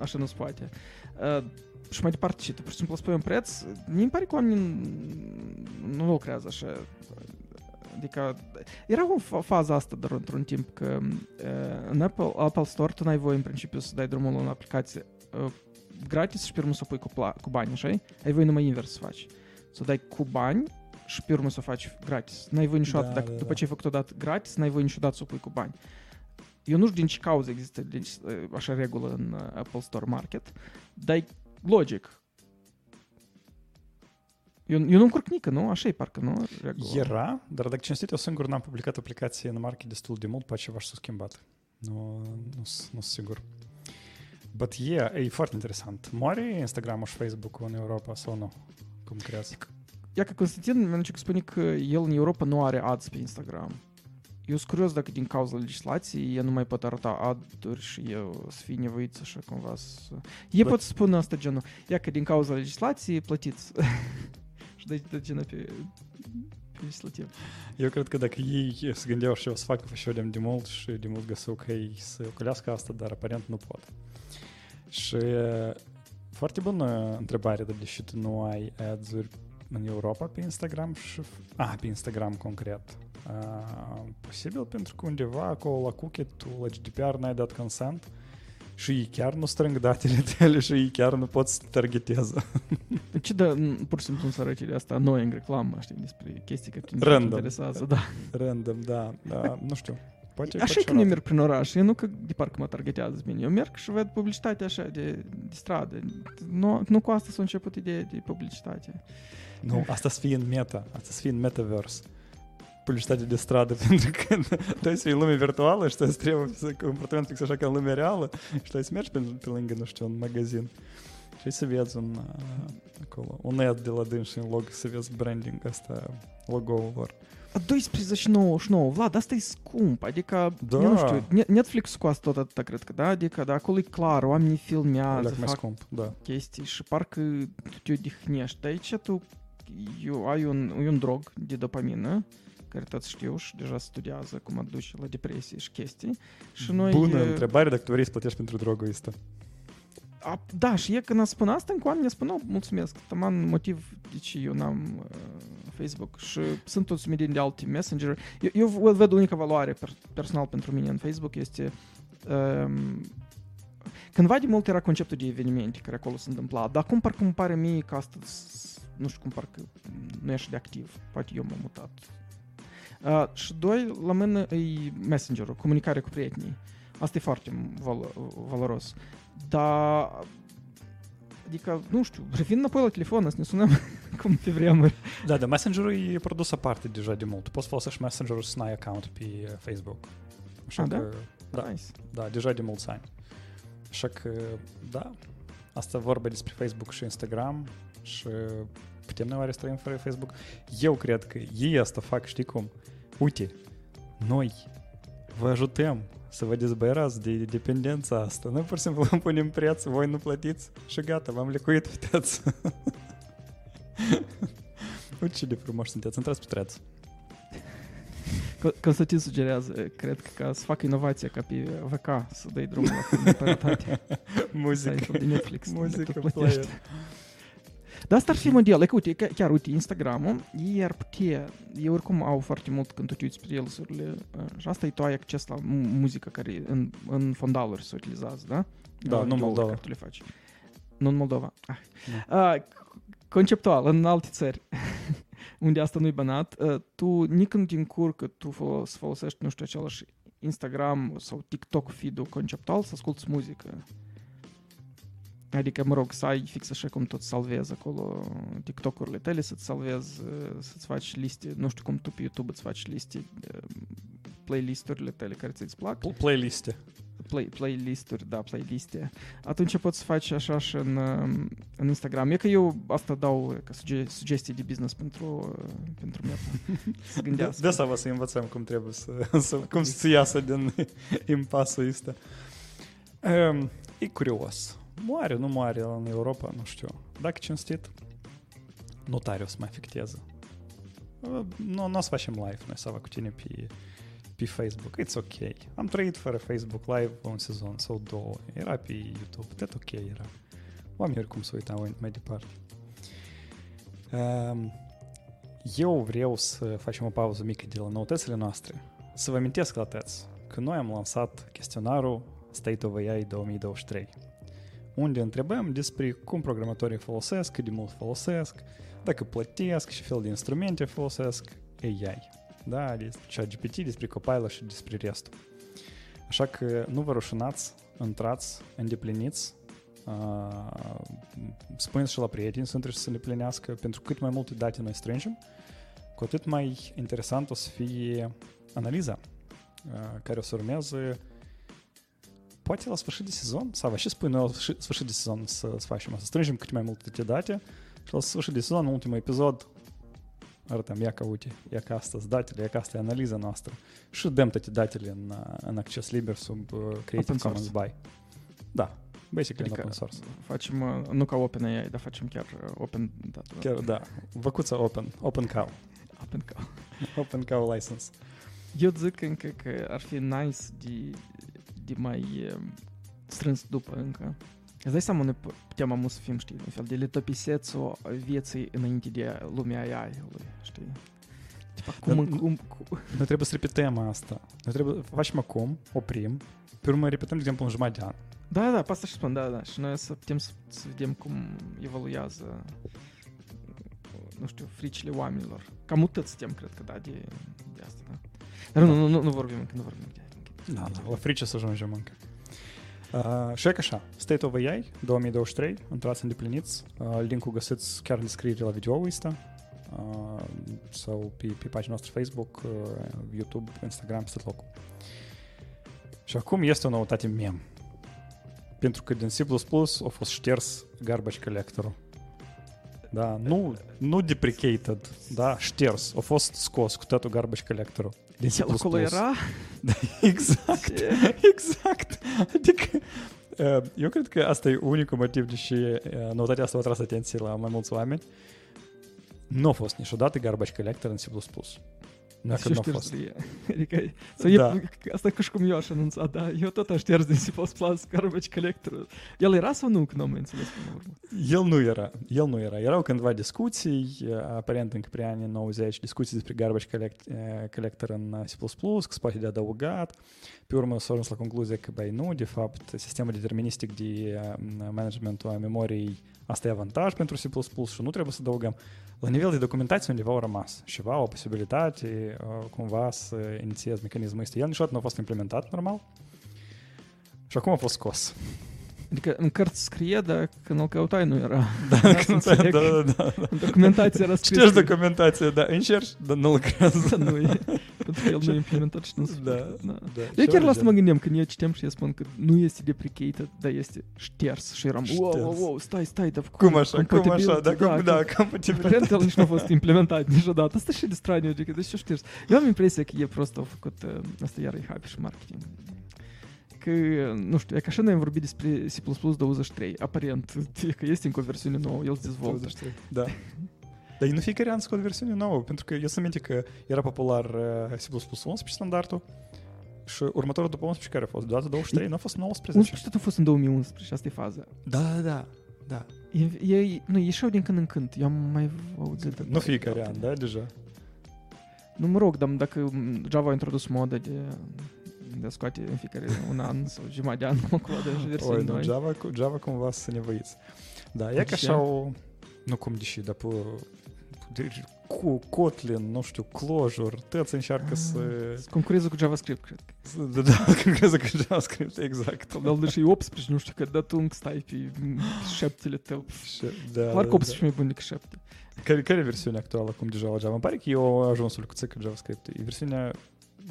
așa nu se poate. Uh, și mai departe, și tu pur și simplu spui un preț, mi pare că oamenii nu lucrează așa. Adică era o fa- fază asta doar într-un timp că uh, în Apple, Apple Store tu n-ai voie în principiu să dai drumul la o aplicație uh, gratis și pe urmă să o pui cu, pla- cu bani, așa Ai voie numai invers să faci. Să o dai cu bani și pe urmă să o faci gratis. N-ai voie niciodată, Da, dacă da, după da. ce ai făcut odată gratis, n-ai voie niciodată să o pui cu bani. Eu nu știu din ce cauză există deci, uh, așa regulă în uh, Apple Store Market, dar e logic. Eu, eu nu încurc nică, nu? Așa e parcă, nu? Regula. Era, dar dacă cinstit, eu singur n-am publicat aplicație în market destul de mult, poate ceva și s-a schimbat. Nu, nu, nu sunt sigur. But yeah, e foarte interesant. Moare Instagram-ul și Facebook-ul în Europa sau nu? Cum crezi? Ia că Constantin mi că spune că el în Europa nu are ads pe Instagram. Eu sunt curios dacă din cauza legislației el nu mai pot arăta ad-uri și eu să fie nevoit așa cumva să... Ei Plă- pot spune asta genul, ia că din cauza legislației plătiți. *laughs* și de, de genul pe, pe legislativ. Eu cred că dacă ei se gândeau și o să facă și de mult și de mult găsau că ei să ocolească asta, dar aparent nu pot. Și e, foarte bună întrebare, dar deși tu nu ai ads-uri în Europa pe Instagram și... Ah, pe Instagram concret. Uh, posibil pentru că undeva acolo la cookie tu la GDPR n-ai dat consent și ei chiar nu strâng datele *laughs* tale și ei chiar nu pot să te targeteze. Ce dă n- pur și simplu în sărăcile asta noi în reclamă, știi, despre chestii care te Random. interesează, da. Random, da, da, nu știu. Poate, Așa poate e când eu și merg prin oraș, eu nu că de parcă mă targetează bine, eu merg și ved publicitate așa de, de stradă. Nu, nu cu asta s-a început ideea de publicitate. Nu, asta să fie în meta, asta să fie în metaverse. Publicitate de stradă, *laughs* pentru că tu ai să fii în lume virtuală și tu ai să trebuie să comportament fix așa ca în lumea reală și tu ai să mergi pe, pe lângă, nu știu, un magazin și ai să vezi un, uh, acolo, un ad de la dâns și în log să vezi branding ăsta, logo-ul lor. A 12,99, Vlad, asta e scump, adică, Da. eu nu știu, Ne- Netflix cu asta tot atâta, cred că, da? Adică, da, acolo e clar, oamenii filmează, Leac mai fac scump, da. chestii și parcă tu te odihnești. Aici tu eu, ai un, e un drog de dopamină care toți știu și deja studiază cum aduce la depresie și chestii. Și noi... Bună e, întrebare dacă tu vrei să plătești pentru drogul ăsta. A, da, și e când a spun asta, încă oamenii spun, "Nu, mulțumesc, taman motiv de ce eu n-am uh, Facebook și sunt toți mediini de alte messenger. Eu, eu v- văd unica valoare per, personal pentru mine în Facebook este um, cândva de mult era conceptul de evenimente care acolo se întâmpla, dar acum parcă îmi pare mie că astăzi, nu știu cum parcă nu e așa de activ, poate eu m-am mutat. Uh, și doi, la mine e messengerul, comunicare cu prietenii. Asta e foarte val- valoros. Dar Adică, nu știu, revin înapoi la telefon, să ne sunăm *laughs* cum pe vremuri. Da, dar Messenger-ul e produs aparte deja de mult. Tu poți folosești Messenger-ul să n-ai account pe uh, Facebook. Așa Ah, da? că, Da. Nice. da, deja de mulți ani. Așa că, da, asta vorba despre Facebook și Instagram și putem noi oare să trăim fără Facebook? Eu cred că ei asta fac, știi cum? Uite, noi vă ajutăm să vă dezbărați de dependența asta. Noi pur și simplu vă punem preț, voi nu plătiți și gata, v-am lecuit, uitați. *laughs* Uite ce de frumos sunteți, intrați pe treț. Co- Constantin sugerează, cred că ca să facă inovație ca pe VK, să dai drumul la film de părătate. *laughs* Muzică. Site-ul de Netflix. unde Muzică tot plătești. player. Dar asta ar fi model. E că, uite, chiar, uite, Instagram-ul, ei ar putea, ei oricum au foarte mult când tu te uiți pe reels-urile, uh, și asta e tu ai acces la mu- muzică care în, în fondaluri se utilizează, da? Da, Uh, nu în jewel Moldova. Care tu le faci. Nu în Moldova. Ah. Uh, conceptual, în alte țări, *laughs* unde asta nu e banat, uh, tu nicând din cur că tu fol- să folosești, nu știu, același Instagram sau TikTok feed-ul conceptual să asculti muzică. Adică, mă rog, să ai fix așa cum tot salvezi acolo TikTok-urile tale, să-ți salvezi, uh, să-ți faci liste, nu știu cum tu pe YouTube îți faci liste, uh, playlist-urile tale care ți-ți plac Pl- Playliste. play, playlist-uri, da, playliste. Atunci poți să faci așa și în, um, în Instagram. E că eu asta dau uh, ca suge- sugestii de business pentru, uh, pentru mea. să *laughs* De, gândească. de asta vă să învățăm cum trebuie să, *laughs* să cum să iasă din *laughs* impasul ăsta. Um, e curios. Moare, nu moare în Europa, nu știu. Dacă cinstit, nu tare o să mai afecteze. Uh, Nu, nu o să facem live noi, Sava, cu tine pe, pe Facebook. It's ok. Am trăit fără Facebook live un sezon sau două. Era pe YouTube, tot ok era. Oamenii oricum se uitau mai departe. Um, eu vreau să facem o pauză mică de la noutățile noastre. Să vă amintesc la toți că noi am lansat chestionarul State of AI 2023, unde întrebăm despre cum programatorii folosesc, cât de mult folosesc, dacă plătesc, ce fel de instrumente folosesc AI. Da, despre ChatGPT, despre Copilot și despre restul. Așa că nu vă rușinați, intrați, îndepliniți, uh, spuneți și la prieteni să intre și să le plinească, pentru cât mai multe date noi strângem, cu atât mai interesant o să fie analiza uh, care o să urmeze poate la sfârșit de sezon, sau și spui noi la sfârșit- sfârșit de sezon să, să facem asta, strângem cât mai multe date și la sfârșit de sezon, în ultimul episod, arătăm, ia ca uite, ia ca astăzi datele, ia ca asta e analiza noastră și dăm toate datele în, uh, în acces liber sub uh, Creative Open Commons source. by. Da, basically Adică open source. Facem, uh, nu ca OpenAI, dar facem chiar uh, open data. Chiar, da, văcuța open, open cow, Open cow. *laughs* open cow license. Eu zic încă că ar fi nice de, de mai uh, strâns după încă. Îți dai seama, noi pu- putem amu să fim, știi, un fel de letopisețul vieții înainte de lumea AI-ului, știi? Tipa, cum, Dar în- cum, cum, Noi trebuie să repetăm asta. Noi trebuie facem acum, oprim, pe urmă repetăm, de exemplu, în jumătate de an. Da, da, pe asta și spun, da, da. Și noi să putem să, să vedem cum evoluează, nu știu, fricile oamenilor. Cam mutăți suntem, cred că, da, de, de asta, da. Dar nu, nu, nu, nu vorbim încă, nu vorbim încă. Da, da, la frice să ajungem încă. Uh, și e ca așa, State of AI 2023, intrați îndepliniți, uh, linkul găsiți chiar în descriere la video ăsta uh, sau pe, pe pagina noastră Facebook, uh, YouTube, Instagram, pe tot locul. Și acum este o noutate mem. Pentru că din C++ a fost șters garbage collector Da, nu, nu deprecated, da, șters. A fost scos cu totul garbage collector din C++. El acolo era? Exact. Exact. Adică uh, eu cred că asta e unicul motiv de și uh, noutatea asta a atras atenție la mai mulți oameni. Nu a fost niciodată garbage collector în C++. Nu, Și că nu a ștergi fost. de ea. *laughs* Adică, sau e, Da. asta ca și cum eu aș anunța, da, eu tot aș șters din C++ garbage collector. El era sau nu, când am înțeles până la urmă? El nu era, el nu era. Erau cândva discuții, uh, aparent încă prin anii 90, discuții despre garbage collect, uh, collector în uh, C++, că se poate de adăugat. Pe urmă s-a ajuns la concluzia că, băi, nu, de fapt, sistemul deterministic de uh, managementul a memoriei, asta e avantaj pentru C++ și nu trebuie să adăugăm. La nivel de documentație undeva au rămas și va o posibilitate uh, cumva să inițiez mecanismul ăsta. El niciodată nu a fost implementat normal și acum a fost scos. Adică în cărți scrie, dar când îl căutai nu era. *laughs* Da, să când- înțeleg. da, da, da. În documentație era scris. Citești că- documentația, da, încerci, dar nu lucrează. *laughs* nu e. Pentru că el nu e implementat și nu se Da, da. da. Eu chiar la asta Ceva mă de gândeam când eu citeam și eu spun că nu este deprecated, dar este șters și eram, wow, wow, Șters. wow, stai, stai, dar genul. Cum așa, cum așa, da, compatibility, cum, da, că- compatibilitate. Aparent el nici nu a fost *laughs* implementat niciodată. Asta și de straniu, adică de ce șters? Eu am impresia că e prost au făcut, uh, asta iar e hype și marketing. Că, nu știu, e ca așa noi am vorbit despre C++ 23, aparent, e *laughs* că este încă o versiune nouă, el se dezvoltă. 23, Da. *laughs* Dar nu fiecare an scot versiune nouă, pentru că eu să minte că era popular uh, C++ 11 standardul și următorul după 11 care a fost? Deodată 23, nu a fost 19? 11 tot a fost în 2011 și asta e faza. Da, da, da. da. E, e, nu, ieșeau din când în când. Eu am mai auzit de Nu fiecare an, da, deja. Nu mă rog, dar dacă Java a introdus modă de, de a scoate în fiecare un an sau jumătate de an acolo de Oi, versiuni nu, noi. Java, cu- Java cumva să ne văiți. Da, e De ca ce? așa o... Nu cum deși, dar pe... de- cu Kotlin, nu știu, Clojure, toți încearcă să... Să concureze cu JavaScript, cred că. să da, da, când crezi că JavaScript, exact. Dar deși 18, nu știu, că dat tu stai pe șaptele tău. Și, da, Clar că da, 18 mai bun decât 7. Care, care e versiunea actuală acum de Java? Java? Îmi pare că eu ajuns cu țică JavaScript. E versiunea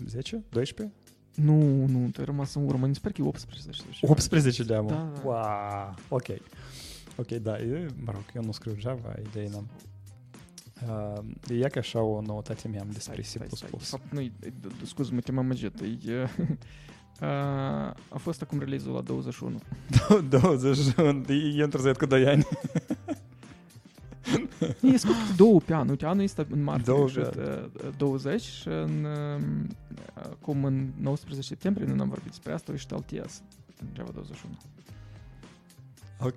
10? 12? Nu, nu, tu ai rămas în urmă. Mi se pare că e 18. sau ceva. 18 de Da, mă. da. Wow, ok. Ok, da, e, mă rog, eu nu scriu Java, ideea n-am. Uh, e ca așa o noutate mea despre Stai, C++. stai, stai. De fapt, nu, scuze-mă, te-am amăgit. E, uh, a fost acum release-ul la 21. 21, e întârziat cu 2 ani. E scurt două pe an. Uite, anul este în martie Două greșit, pe uh, 20 și în, um, acum în 19 septembrie, nu am vorbit despre asta, și LTS în Java 21. Ok,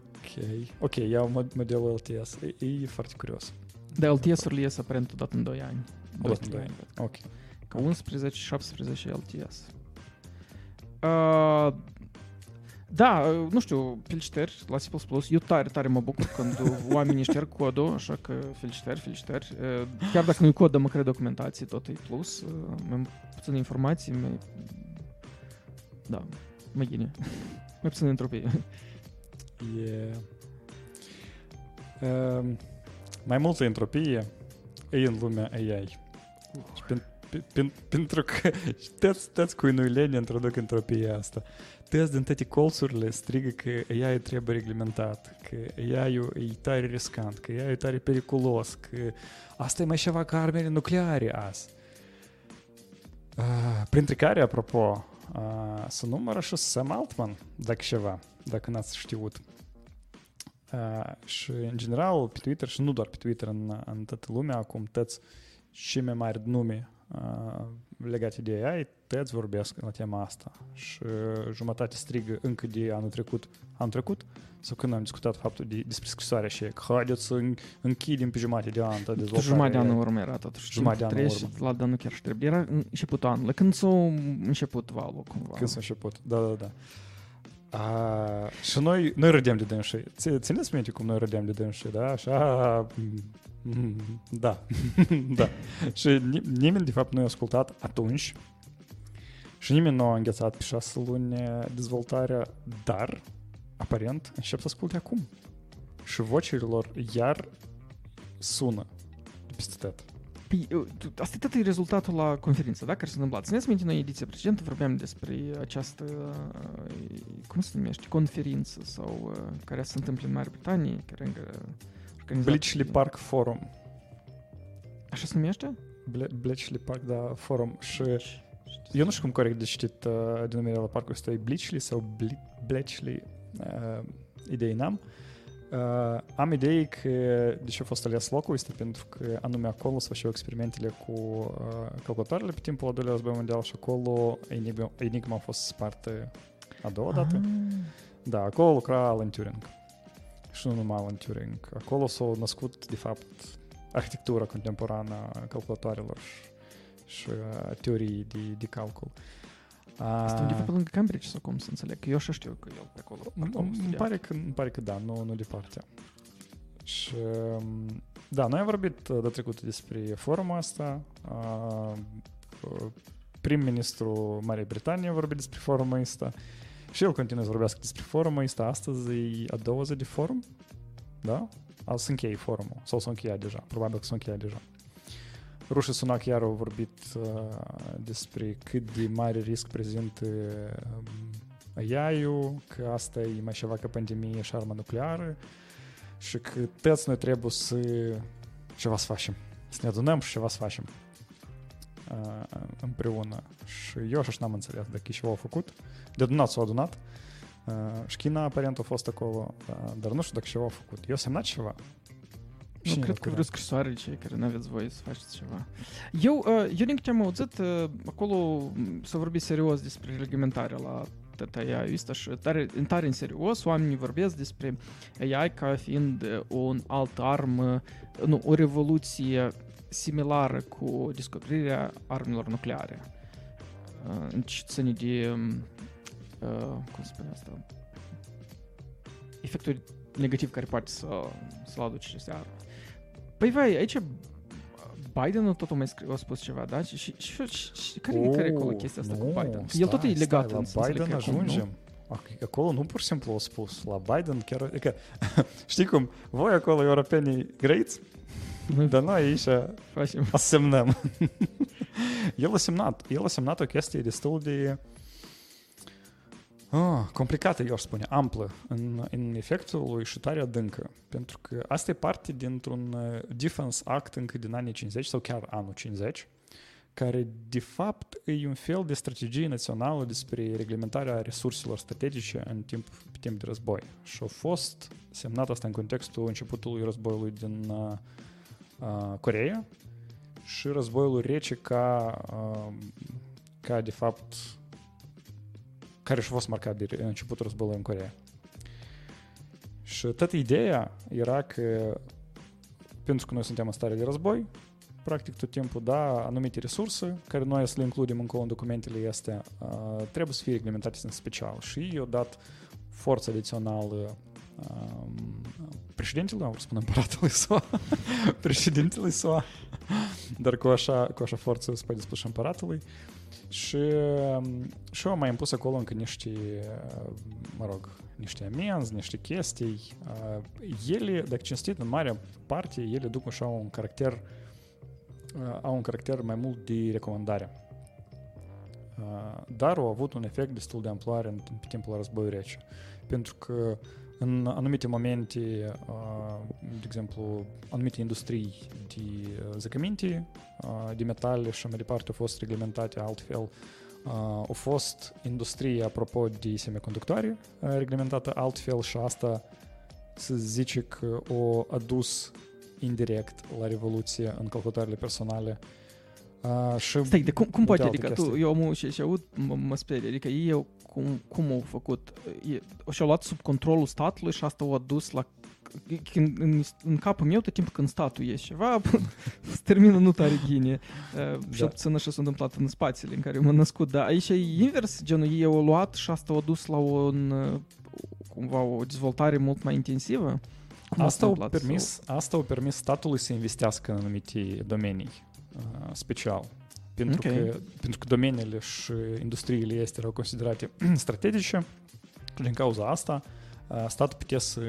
ok, iau mod- modelul LTS. E, e foarte curios. Dar LTS-urile ies aparent odată în 2 ani. Odată în 12 doi ani. cred că. Ok. Ca 11, 17 LTS. Uh, da, uh, nu știu, felicitări la C++. Eu tare, tare mă bucur când oamenii șterg codul, așa că felicitări, felicitări. Uh, Chiar dacă nu-i cod, dar măcar e documentație, tot e plus. Uh, Mai puține informații, mai... Da, mai bine. Mai puțină entropie. E... Um, mai multă entropie e în lumea AI. Și pen, pen, pen, *laughs* pentru că toți, toți cuinuileni introduc entropia asta. Toți din toate colțurile strigă că AI trebuie reglementat, că AI-ul e tare riscant, că AI-ul e tare periculos, că asta e mai ceva ca armele nucleare azi. Uh, printre care, apropo, uh, se numără și Sam Altman, dacă ceva, dacă n-ați știut. Uh, și, în general, pe Twitter, și nu doar pe Twitter, în, în toată lumea, acum toți și mai mari nume uh, legate de AI, toți vorbesc la tema asta. Și jumătate strigă încă de anul trecut, anul trecut, sau când am discutat faptul de, despre scrisoarea și că haideți să în- închidem pe jumătate de an tot dezvoltarea Jumătate de an AI. în urmă era totuși. Jumătate de an în Timpul trece urmă. La dar nu chiar și trebuie. Era începutul anului. Când s-a început valul cumva. Când s-a început, da, da, da. A, și noi, noi râdeam de dânsii. Ți- Țineți minte cum noi râdeam de dânsii, da? Așa, mm, da, da. Și ni- nimeni, de fapt, nu i-a ascultat atunci și nimeni nu a înghețat pe șase luni dezvoltarea, dar, aparent, încep să asculte acum. Și vocile lor iar sună de peste tot. Păi, uh, tu- asta tot e rezultatul la conferință, da, care s-a întâmplat. Țineți minte, noi ediția precedentă vorbeam despre această, uh, cum se numește, conferință sau uh, care se întâmplă în Marea Britanie, care încă organizat- Bletchley Park Forum. Așa se numește? Ble- Bletchley Park, da, forum. Și eu nu știu cum corect de citit uh, denumirea la parcul ăsta, e Bleachley sau Ble- Bletchley, uh, idei n-am. uh, am idei că de ce a fost ales locul este pentru că anume acolo se făceau experimentele cu uh, calculatoarele pe timpul al doilea război mondial și acolo Enigma, Enigma a fost spartă a doua dată. Da, acolo lucra Alan Turing. Și nu numai Alan Turing. Acolo s-a născut, de fapt, arhitectura contemporană a calculatoarelor și, și uh, teorii de, de calcul. Asta undeva pe lângă Cambridge sau cum să înțeleg? Că eu așa știu că el pe acolo. acolo Îmi studia. pare, că, îmi pare că da, nu, nu departe. Și um, da, noi am vorbit uh, de trecut despre forumul asta. Uh, uh, Prim-ministru Marii Britanii a vorbit despre forumul ăsta. Și el continuă să vorbească despre forumul ăsta. Astăzi e a doua zi de forum. Da? A, să încheie forumul. Sau s-a încheiat deja. Probabil că s-a încheiat deja. Rușii Sunak iar au vorbit uh, despre cât de mare risc prezintă um, AI-ul, că asta e mai ceva ca pandemie și armă nucleară și că toți noi trebuie să ceva să facem. Să ne adunăm și ceva să facem uh, împreună. Și eu așa și n-am înțeles dacă ceva au făcut. De adunat s-au adunat. Uh, și China aparent a fost acolo, uh, dar nu știu dacă ceva au făcut. Eu semnat ceva. Nu, Cine cred l-a că vreo creat? scrisoare cei care nu aveți voie să faceți ceva. Eu, uh, eu din câte am auzit, uh, acolo m, s-a vorbit serios despre reglementarea la TTIA ăsta și tare, în tare în serios oamenii vorbesc despre AI ca fiind uh, un alt armă, nu, o revoluție similară cu descoperirea armelor nucleare. Uh, în ce ține de, um, uh, cum se spune asta, efectul negativ care poate să, să-l aduce aceste arme. Păi vai, aici Biden tot mai scrie, a spus ceva, da? Și, și, și, și, și care, oh, care e acolo chestia asta cu nu, Biden? Că el tot e stai, legat stai, în la sensul Biden că acum, nu? ajungem. Ac- Acolo nu pur și simplu a spus. La Biden chiar... Adică, *laughs* știi cum? Voi acolo, europenii, grăiți, Noi dar noi aici facem. asemnăm. *laughs* el a semnat. El a semnat o chestie destul de ah, complicată, eu aș spune, amplă, în, în efectul lui și tare adâncă. Pentru că asta e parte dintr-un uh, Defense Act încă din anii 50 sau chiar anul 50, care de fapt e un fel de strategie națională despre reglementarea resurselor strategice în timp, pe timp de război. Și a fost semnat asta în contextul începutului războiului din uh, uh, Coreea și războiul rece ca, uh, ca de fapt care și-a fost marcat de începutul războiului în Coreea. Și toată ideea era că pentru că noi suntem în stare de război, practic tot timpul, da, anumite resurse care noi să le includem încă în documentele astea, uh, trebuie să fie reglementate în special. Și i-au dat forță adițională um, președintelui, am spun împăratului SUA, *laughs* președintelui SUA, dar cu așa, cu așa forță se poate spune și împăratului. Și, um, și eu am mai impus acolo încă niște, uh, mă rog, niște amenzi, niște chestii. Uh, Ele, dacă cinstit, în marea parte, ele duc așa un caracter uh, au un caracter mai mult de recomandare. Uh, Dar au avut un efect destul de amploare în, în timpul războiului rece. Pentru că în anumite momente, uh, de exemplu, anumite industrii de uh, zăcăminte, uh, de metale și mai departe au fost reglementate altfel. Uh, Au fost industrie, apropo de semiconductoare, uh, reglementată altfel și asta să zice că o adus indirect la revoluție în calculatoarele personale. Uh, și Stai, de cum, cum multe poate? alte Adică chestii. tu, eu am și, și aud, mă, mă sperie, adică ei au, cum, cum au făcut? E, și-au luat sub controlul statului și asta au adus la când, în, în capul meu, tot timpul când statul e ceva, *laughs* se termină nu tare bine. Uh, Și Da. puțin așa s-a întâmplat în spațiile în care m-am născut. Dar aici e invers, genul ei au luat și asta au dus la un, uh, cumva o dezvoltare mult mai intensivă. Cum a Asta au, întâmplat? permis, asta au permis statului să investească în anumite domenii uh, special. Pentru, Ok. că, pentru că domeniile și industriile este erau considerate *clears throat* strategice și din cauza asta uh, statul putea să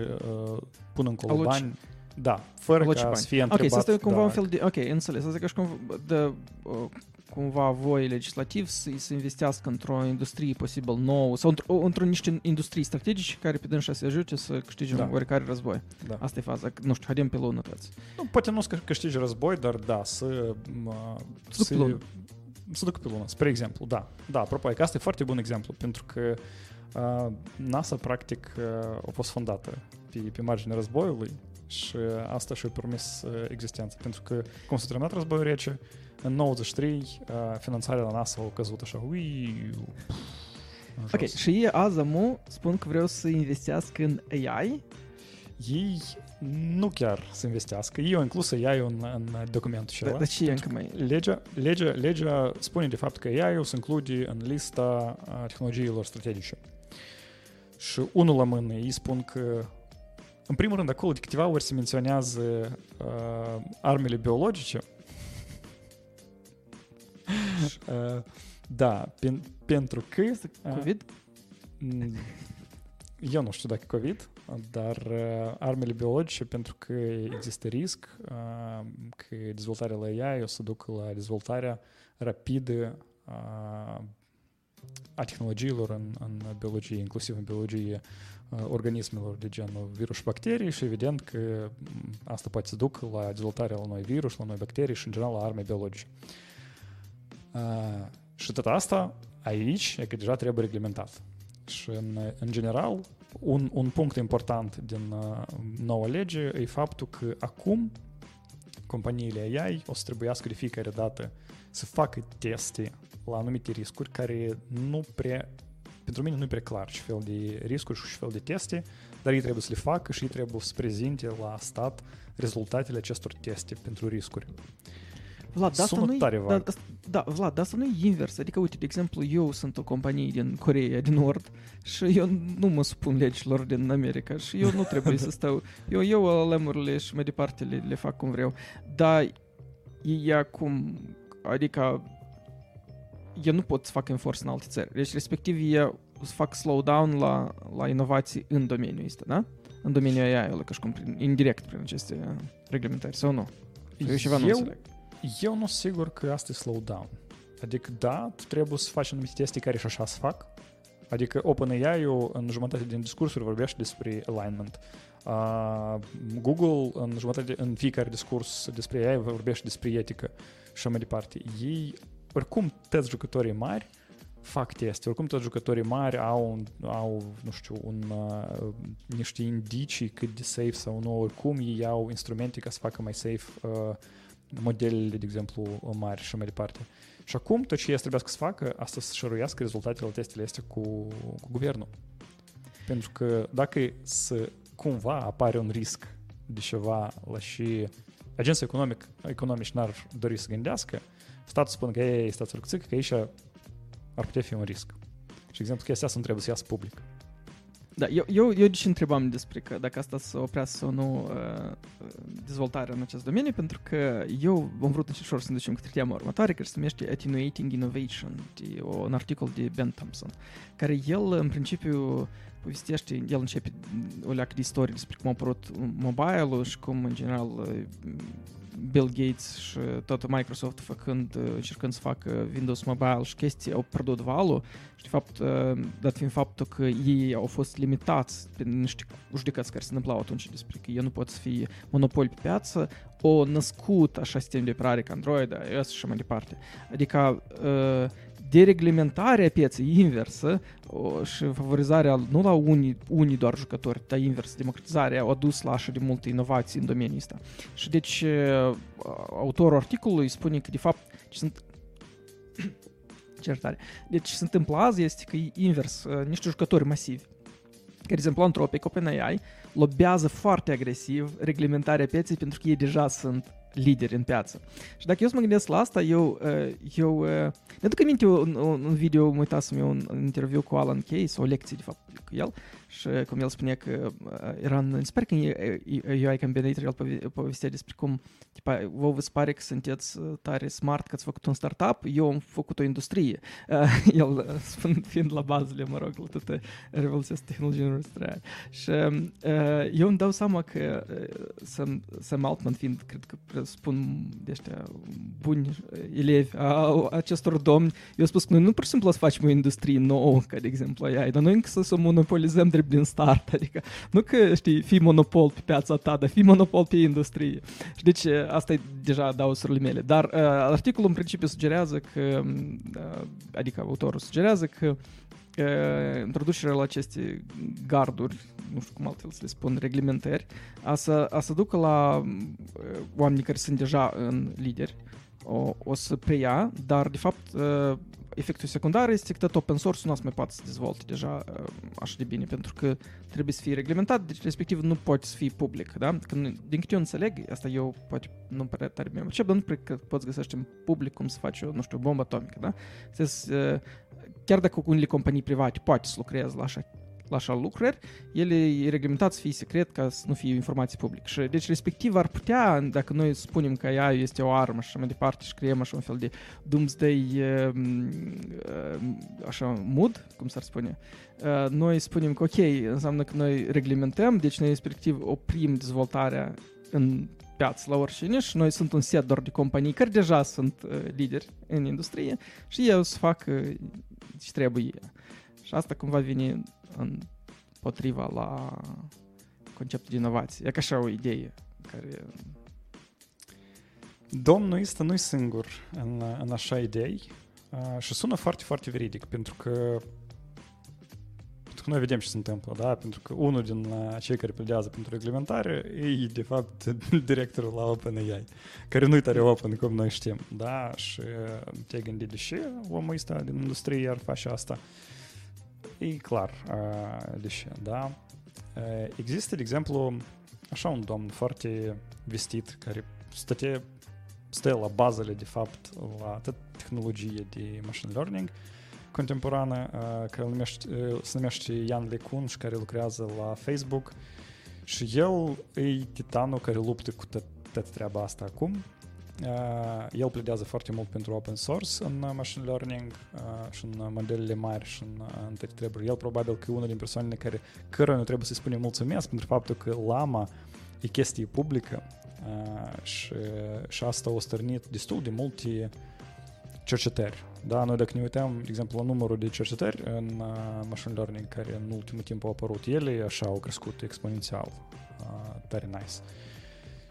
uh, pună în Aloci- bani da, fără Aloci ca bani. să fie Ok, întrebat. să asta e cumva da, un fel de... Ok, înțeles. Asta e ca și cum de, uh, cumva voi legislativ să, să investească într-o industrie posibil nouă sau într-o, într-o niște industrii strategice care pe dânsa să ajute să câștige Da. un oarecare război. da. Asta e faza. Nu știu, haidem pe lună toți. Nu, poate nu să câștigi război, dar da, să, mă, Duc să plun. să ducă pe lună, spre exemplu, da. Da, apropo, că asta e foarte bun exemplu, pentru că uh, NASA, practic, uh, a fost fondată pe, pe marginea războiului și asta și-a permis uh, existența, pentru că, cum s-a terminat războiul rece, în 93 uh, finanțarea la NASA a căzut așa, ui, Ok, și ei azi amu spun că vreau să investească în AI? Ei nu chiar să investească. Eu inclus AI în, în documentul acela. Dar de ce încă mai... Legea, legea, legea spune de fapt că AI-ul se include în lista tehnologiilor strategice. Și unul la mână ei spun că în primul rând, acolo de câteva ori se menționează uh, armele biologice. *laughs* uh, da, pen, pentru că... COVID? Uh, eu nu știu dacă COVID, dar uh, armele biologice, pentru că există risc uh, că dezvoltarea la AI o să ducă la dezvoltarea rapidă uh, a tehnologiilor în, în biologie, inclusiv în biologie organismelor de genul virus și bacterii și evident că asta poate să ducă la dezvoltarea la noi virus, la noi bacterii și în general la arme biologice. Și tot asta aici e că deja trebuie reglementat. Și în, în general, un, un punct important din uh, noua lege e faptul că acum companiile AI o să trebuiască de fiecare dată să facă teste la anumite riscuri care nu prea, pentru mine nu e prea clar ce fel de riscuri și ce fel de teste, dar ei trebuie să le facă și ei trebuie să prezinte la stat rezultatele acestor teste pentru riscuri. Vlad, asta nu tare da, da, da, Vlad, asta nu e invers. Adică, uite, de exemplu, eu sunt o companie din Coreea din Nord și eu nu mă supun legilor din America și eu nu trebuie să stau. Eu, eu lemurile și mai departe le, le fac cum vreau. Dar e acum, adică eu nu pot să fac enforce în alte țări. Deci, respectiv, eu să fac slowdown la, la inovații în domeniul ăsta, da? În domeniul AI-ului, ca și cum prin, indirect prin aceste reglementări, sau nu? Eu ceva nu înțeleg. Eu nu sigur că asta e slowdown. Adică, da, tu trebuie să faci anumite teste care și așa se fac. Adică OpenAI-ul în jumătate din discursuri vorbește despre alignment. Uh, Google în jumătate, în fiecare discurs despre AI vorbește despre etică și mai departe. Ei, oricum, toți jucătorii mari fac teste. Oricum, toți jucătorii mari au, au nu știu, un, uh, niște indicii cât de safe sau nu. Oricum, ei au instrumente ca să facă mai safe uh, modelele, de exemplu, mari și mai departe. Și acum tot ce ei trebuie să facă, asta să șăruiască rezultatele testele astea cu, cu guvernul. Pentru că dacă să cumva apare un risc de ceva la și agenții economic, economici n-ar dori să gândească, statul spune că ei, stați că aici ar putea fi un risc. Și exemplu, chestia asta nu trebuie să iasă public. Da, eu, eu, eu deci întrebam despre că dacă asta să oprească sau nu uh, dezvoltarea în acest domeniu, pentru că eu am vrut ușor să ne ducem către tema următoare, care se numește Attenuating Innovation, de, un articol de Ben Thompson, care el, în principiu, povestește, el începe o leacă de istorie despre cum a apărut mobile-ul și cum, în general, Bill Gates și tot Microsoft făcând, încercând să facă Windows Mobile și chestii, au pierdut valul și de fapt, dat fiind faptul că ei au fost limitați pe niște judecăți care se întâmplau atunci despre că ei nu pot să fie monopol pe piață, o născut așa sistem de operare ca Android, iOS și mai departe. Adică dereglementarea pieței inversă o, și favorizarea nu la unii, unii doar jucători, dar invers, democratizarea au adus la așa de multe inovații în domeniul ăsta. Și deci autorul articolului spune că de fapt ce sunt *coughs* certare. Deci ce se întâmplă azi este că e invers, niște jucători masivi care, de exemplu, Anthropic, OpenAI, lobează foarte agresiv reglementarea pieței pentru că ei deja sunt lideri în piață. Și dacă eu să mă gândesc la asta, eu, eu ne aduc aminte un, un, un video, mă uitasem eu un, un interviu cu Alan Case, o lecție, de fapt, cu el, și cum el spunea că era în, sper că UI Combinator, el povestea despre cum, tipa, vă vă pare că sunteți tare smart, că ați făcut un startup, eu am făcut o industrie. *laughs* El, spun, fiind la bazele, mă rog, la toată revoluția tehnologiei industriale. Și eu îmi dau seama că Sam, Sam Altman, fiind, cred că spun de ăștia buni elevi a acestor domni, eu am spus că noi nu pur și simplu să facem o industrie nouă, ca de exemplu aia, dar noi încă să, să monopolizăm drept din start, adică nu că, știi, fii monopol pe piața ta, dar fii monopol pe industrie. Și deci asta e deja dausurile mele. Dar uh, articolul în principiu sugerează că, uh, adică autorul sugerează că introducerea la aceste garduri, nu știu cum altfel să le spun, reglementări, a să, a să ducă la oamenii care sunt deja în lideri, o, o să preia, dar de fapt efectul secundar este că tot open source nu o să mai poate să dezvolte deja așa de bine, pentru că trebuie să fie reglementat, deci respectiv nu poate să fie public, da? Când, din câte eu înțeleg, asta eu poate nu prea tare bine dar nu cred că poți găsești în public cum să faci o, nu știu, bombă atomică, da? Să chiar dacă unele companii private poate să lucreze la așa, la așa lucruri, ele e reglementat să fie secret ca să nu fie informații public. Și deci respectiv ar putea, dacă noi spunem că ea este o armă și așa mai departe și creăm așa un fel de doomsday ehm, ehm, așa mood, cum s-ar spune, eh, noi spunem că ok, înseamnă că noi reglementăm, deci noi respectiv oprim dezvoltarea în piață la oricine și noi sunt un set doar de companii care deja sunt uh, lideri în industrie și eu să fac uh, ce trebuie. Și asta cumva vine în potriva la conceptul de inovație. E ca așa o idee care... Domnul ăsta nu-i singur în, în așa idei uh, și sună foarte, foarte veridic, pentru că că noi vedem ce se întâmplă, da? Pentru că unul din uh, cei care pledează pentru reglementare e, de fapt, *laughs* directorul la OpenAI, care nu-i tare open, cum noi știm, da? Și uh, te gândi de ce omul ăsta din industrie ar face asta? E clar uh, de ce, da? Există, de exemplu, așa un domn foarte vestit care stătea stă la bazele, de fapt, la tehnologie de machine learning, contemporană care numește, se numește Ian Lecunș și care lucrează la Facebook și el e titanul care luptă cu toată treaba asta acum. El pledează foarte mult pentru open source în machine learning și în modelele mari și în, în toate treburi. El probabil că e unul din persoanele care cărora nu trebuie să-i spunem mulțumesc pentru faptul că Lama e chestie publică și, și asta o stărnit destul de multe cercetări da, noi dacă ne uităm, de exemplu, la numărul de cercetări în uh, machine learning care în ultimul timp au apărut, ele așa au crescut exponențial. Uh, tare nice.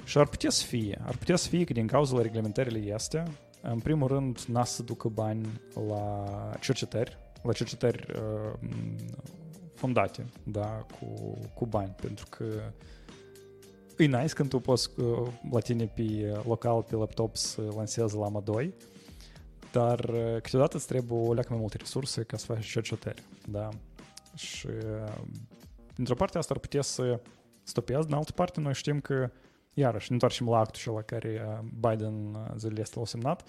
Și ar putea să fie, ar putea să fie că din cauza la reglementările este, în primul rând, n-a să ducă bani la cercetări, la cercetări uh, fondate, da, cu, cu bani, pentru că e nice când tu poți uh, la tine pe local, pe laptop să lansezi Lama 2, dar uh, câteodată îți trebuie o leacă mai multe resurse ca să faci cercetări, da? Și uh, dintr-o parte asta ar putea să stopeze, din altă parte noi știm că iarăși ne întoarcem la actul la care uh, Biden zilele astea l-a semnat,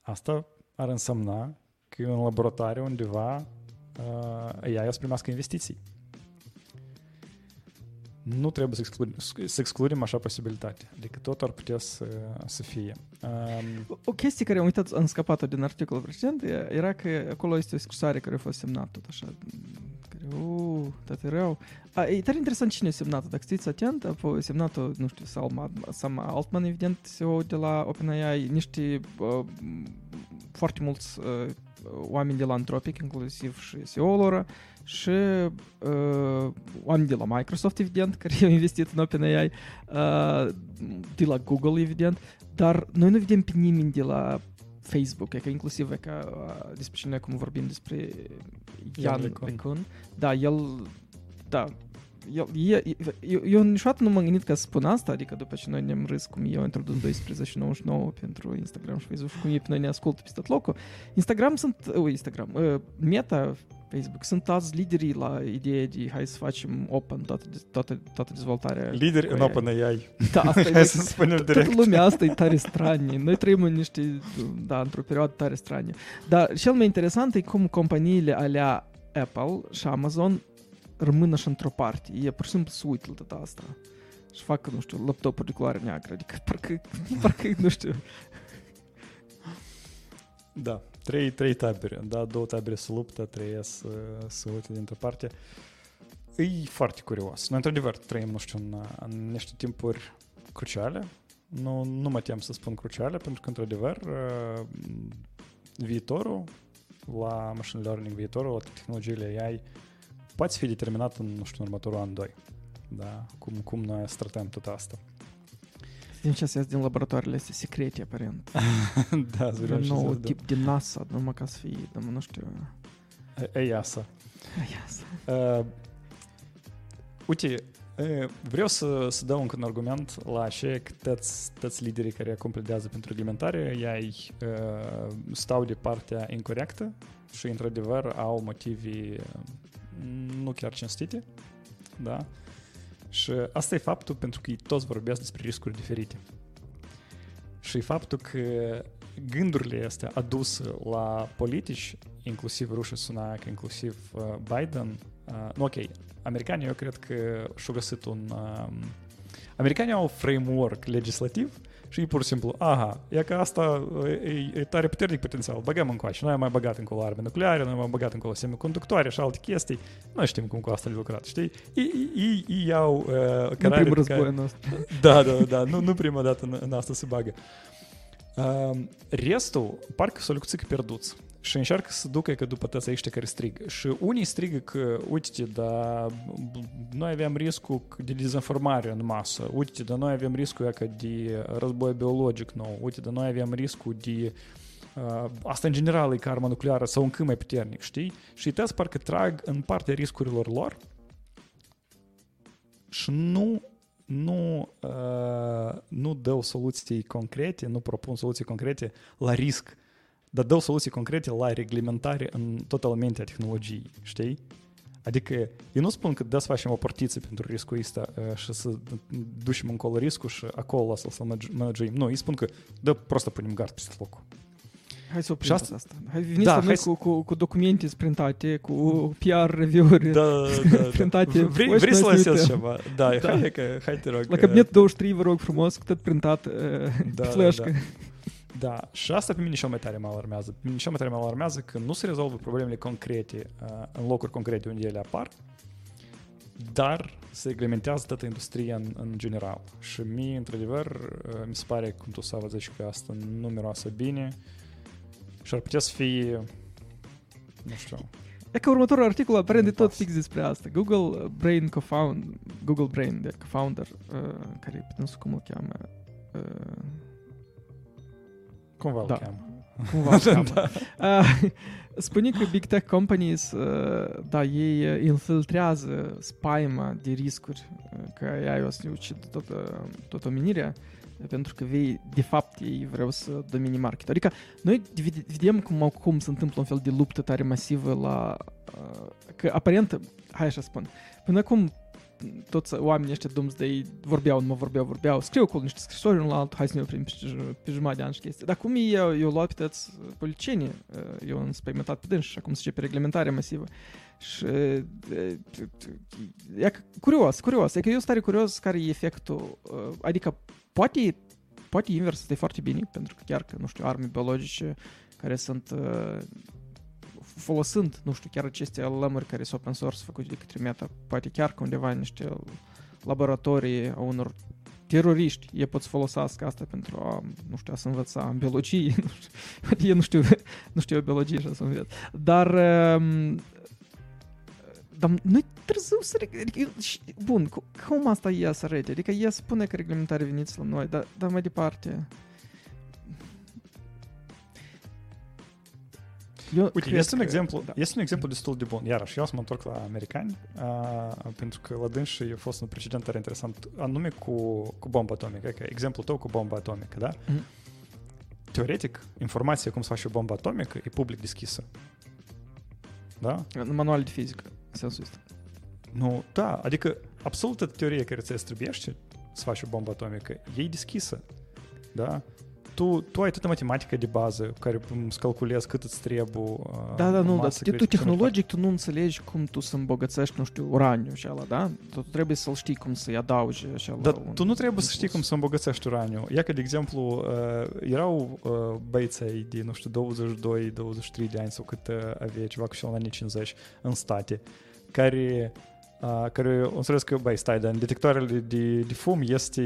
asta ar însemna că în laboratoare undeva uh, ea o să primească investiții nu trebuie să excludem, să excludem așa posibilitate. Adică tot ar putea să, să fie. Um, o chestie care am uitat, am scăpat-o din articolul precedent, era că acolo este o scrisoare care a fost semnată tot așa, care, uh, tăte rău. A, e tare interesant cine a semnat dacă știți atent, a semnat-o, nu știu, Salma, Sam Altman, evident, CEO de la OpenAI, niște uh, foarte mulți uh, oameni de la Anthropic, inclusiv și CEO-ul lor, și uh, oameni de la Microsoft, evident, care *laughs* au investit în OpenAI, uh, de la Google, evident, dar noi nu vedem pe nimeni de la Facebook, e ca inclusiv e ca uh, despre cine acum vorbim despre Ian LeCun. Da, el, da, el, e, eu, eu niciodată nu m-am gândit ca să spun asta, adică după ce noi ne-am râs cum eu introdus *laughs* 12,99 pentru Instagram și Facebook și cum ei pe noi ne ascultă pe tot locul. Instagram sunt, uh, Instagram, uh, Meta, Facebook. Sunt alți liderii la ideea de hai să facem open toată, toată, toată dezvoltarea. Lideri în OpenAI. Da, asta *laughs* hai e, să spunem direct. Toată lumea asta e tare stranie. Noi trăim în niște, da, într-o perioadă tare stranie. Dar cel mai interesant e cum companiile alea Apple și Amazon rămân așa într-o parte. E pur și simplu să uită la tot asta. Și fac, nu știu, laptopuri de culoare neagră. Adică parcă, *laughs* parcă nu știu. Da, trei, trei tabere, da, două tabere se luptă, trei să, să uite dintr-o parte. E foarte curios. Noi, într-adevăr, trăim, nu știu, în, în niște timpuri cruciale nu, nu mă tem să spun cruciale, pentru că, într-adevăr, uh, viitorul la machine learning, viitorul la tehnologiile AI poate fi determinat în, nu știu, în următorul an, doi. Da, cum, cum noi stratăm tot asta. Din ce să din laboratoarele astea secrete, aparent. *laughs* da, Un nou tip din NASA, numai ca să fie, nu știu... EIASA. EIASA. Uh, uite, Vreau să, să dau încă un argument la aceea că toți, toți liderii care acum pledează pentru reglementare, ei uh, stau de partea incorrectă și, într-adevăr, au motivi nu chiar cinstite, da? Și asta e faptul pentru că ei toți vorbesc despre riscuri diferite. Și faptul că gândurile astea aduse la politici, inclusiv Rușa Sunak, inclusiv uh, Biden, uh, nu ok, americanii eu cred că și-au găsit un... Uh, americanii au framework legislativ și e pur și simplu, aha, e că asta e, e tare puternic potențial, băgăm încoace. Noi am mai băgat încolo arme nucleare, noi am mai băgat încolo semiconductoare și alte chestii. Noi știm cum cu asta de lucrat, știi? Ei, ei, ei iau uh, Nu primul război nostru. *laughs* Da, da, da, nu, nu prima dată în, în asta se bagă. Uh, restul, parcă s-o lucruțică pierduți și încearcă să ducă că după tăți ăștia care strigă. Și unii strigă că, uite dar noi avem riscul de dezinformare în masă, uite dar noi avem riscul că de război biologic nou, uite dar noi avem riscul de uh, asta în general e ca arma nucleară sau încă mai puternic, știi? Și tăți parcă trag în partea riscurilor lor și nu nu, uh, nu dau soluții concrete, nu propun soluții concrete la risc dar dau soluții concrete la reglementare în tot elemente a tehnologiei, știi? Adică eu nu spun că da să facem o portiță pentru riscul ăsta și să ducem încolo riscul și acolo să-l managerăm. Nu, îi spun că da, просто punem gard peste locul. Hai să oprim asta. asta. Hai veniți da, la noi cu, cu, cu documente sprintate, cu PR review-uri da, da, da. printate. Vrei, *laughs* vrei să lansezi ceva? Da, da. Hai, că, hai te rog. La cabinet 23, vă rog frumos, cu tot printat da, flash *laughs* da, da. Da, și asta pe mine cel mai tare mă alarmează. Pe mine cel mai tare mă alarmează că nu se rezolvă problemele concrete uh, în locuri concrete unde ele apar, dar se reglementează toată industria în, în general. Și mie, într-adevăr, uh, mi se pare, cum tu să zici, că asta nu miroase bine și ar putea să fie, nu știu, E că următorul articol aparent de tot fix despre asta. Google Brain co-founder, Google Brain de co-founder, uh, care nu știu cum îl cheamă, uh, Cumva da. îl cheamă. Cumva îl *laughs* cheamă. da. *laughs* uh, spune că big tech companies, uh, da, ei infiltrează spaima de riscuri, uh, că ea o să ucid tot, tot omenirea, pentru că vei, de fapt, ei vreau să domini market. Adică noi vedem cum acum se întâmplă un fel de luptă tare masivă la... Uh, că aparent, hai așa spun, până acum toți oamenii ăștia Doomsday vorbeau, nu vorbeau, vorbeau, scriu acolo niște scrisori unul la altul, hai să ne oprim pe, pe jumătate de ani și chestii. Dar cum eu, eu luat pe toți policienii, eu am spăimătat pe dânsi și acum se pe reglementare masivă. Și e curios, curios, e că eu stare curios care e efectul, adică poate, poate invers este foarte bine, pentru că chiar că, nu știu, arme biologice care sunt folosind, nu știu, chiar aceste lămuri care sunt open source făcute de către Meta, poate chiar că undeva în niște laboratorii a unor teroriști, ei pot să folosească asta pentru a, nu știu, a să învăța biologie, *laughs* nu știu, eu nu știu, nu știu biologie și să învăț. Dar, um, dar nu târziu să... Adică, bun, cum asta e să arate? Adică ea spune că reglementarea veniți la noi, dar, dar mai departe... Eu Uite, este un, exemplu, da. este un exemplu destul de bun. Iarăși, eu să mă întorc la americani, uh, pentru că la dânsi a fost un precedent tare interesant, anume cu, cu bomba atomică. Okay, exemplul tău cu bomba atomică, da? Mm-hmm. Teoretic, informația cum să faci o bombă atomică e public deschisă. Da? În manual de fizică, în sensul ăsta. Nu, da, adică absolut teoria care ți trebuie să faci o bombă atomică, e deschisă. Da? Tu, tu ai toată matematica de bază care îți calculezi cât îți trebuie Da, da, nu, dar tu tehnologic tu nu înțelegi cum tu să îmbogățești, nu știu, uraniu și ala, da? Tu trebuie să-l știi cum să-i adaugi și ala. Dar tu nu trebuie să știi cum să îmbogățești uraniu. Ia că, de exemplu, erau băieții de, nu știu, 22-23 de ani sau cât avea ceva cu și la anii 50 în state, care uh, care o înțeles că, băi, stai, dar în detectoarele de, de fum este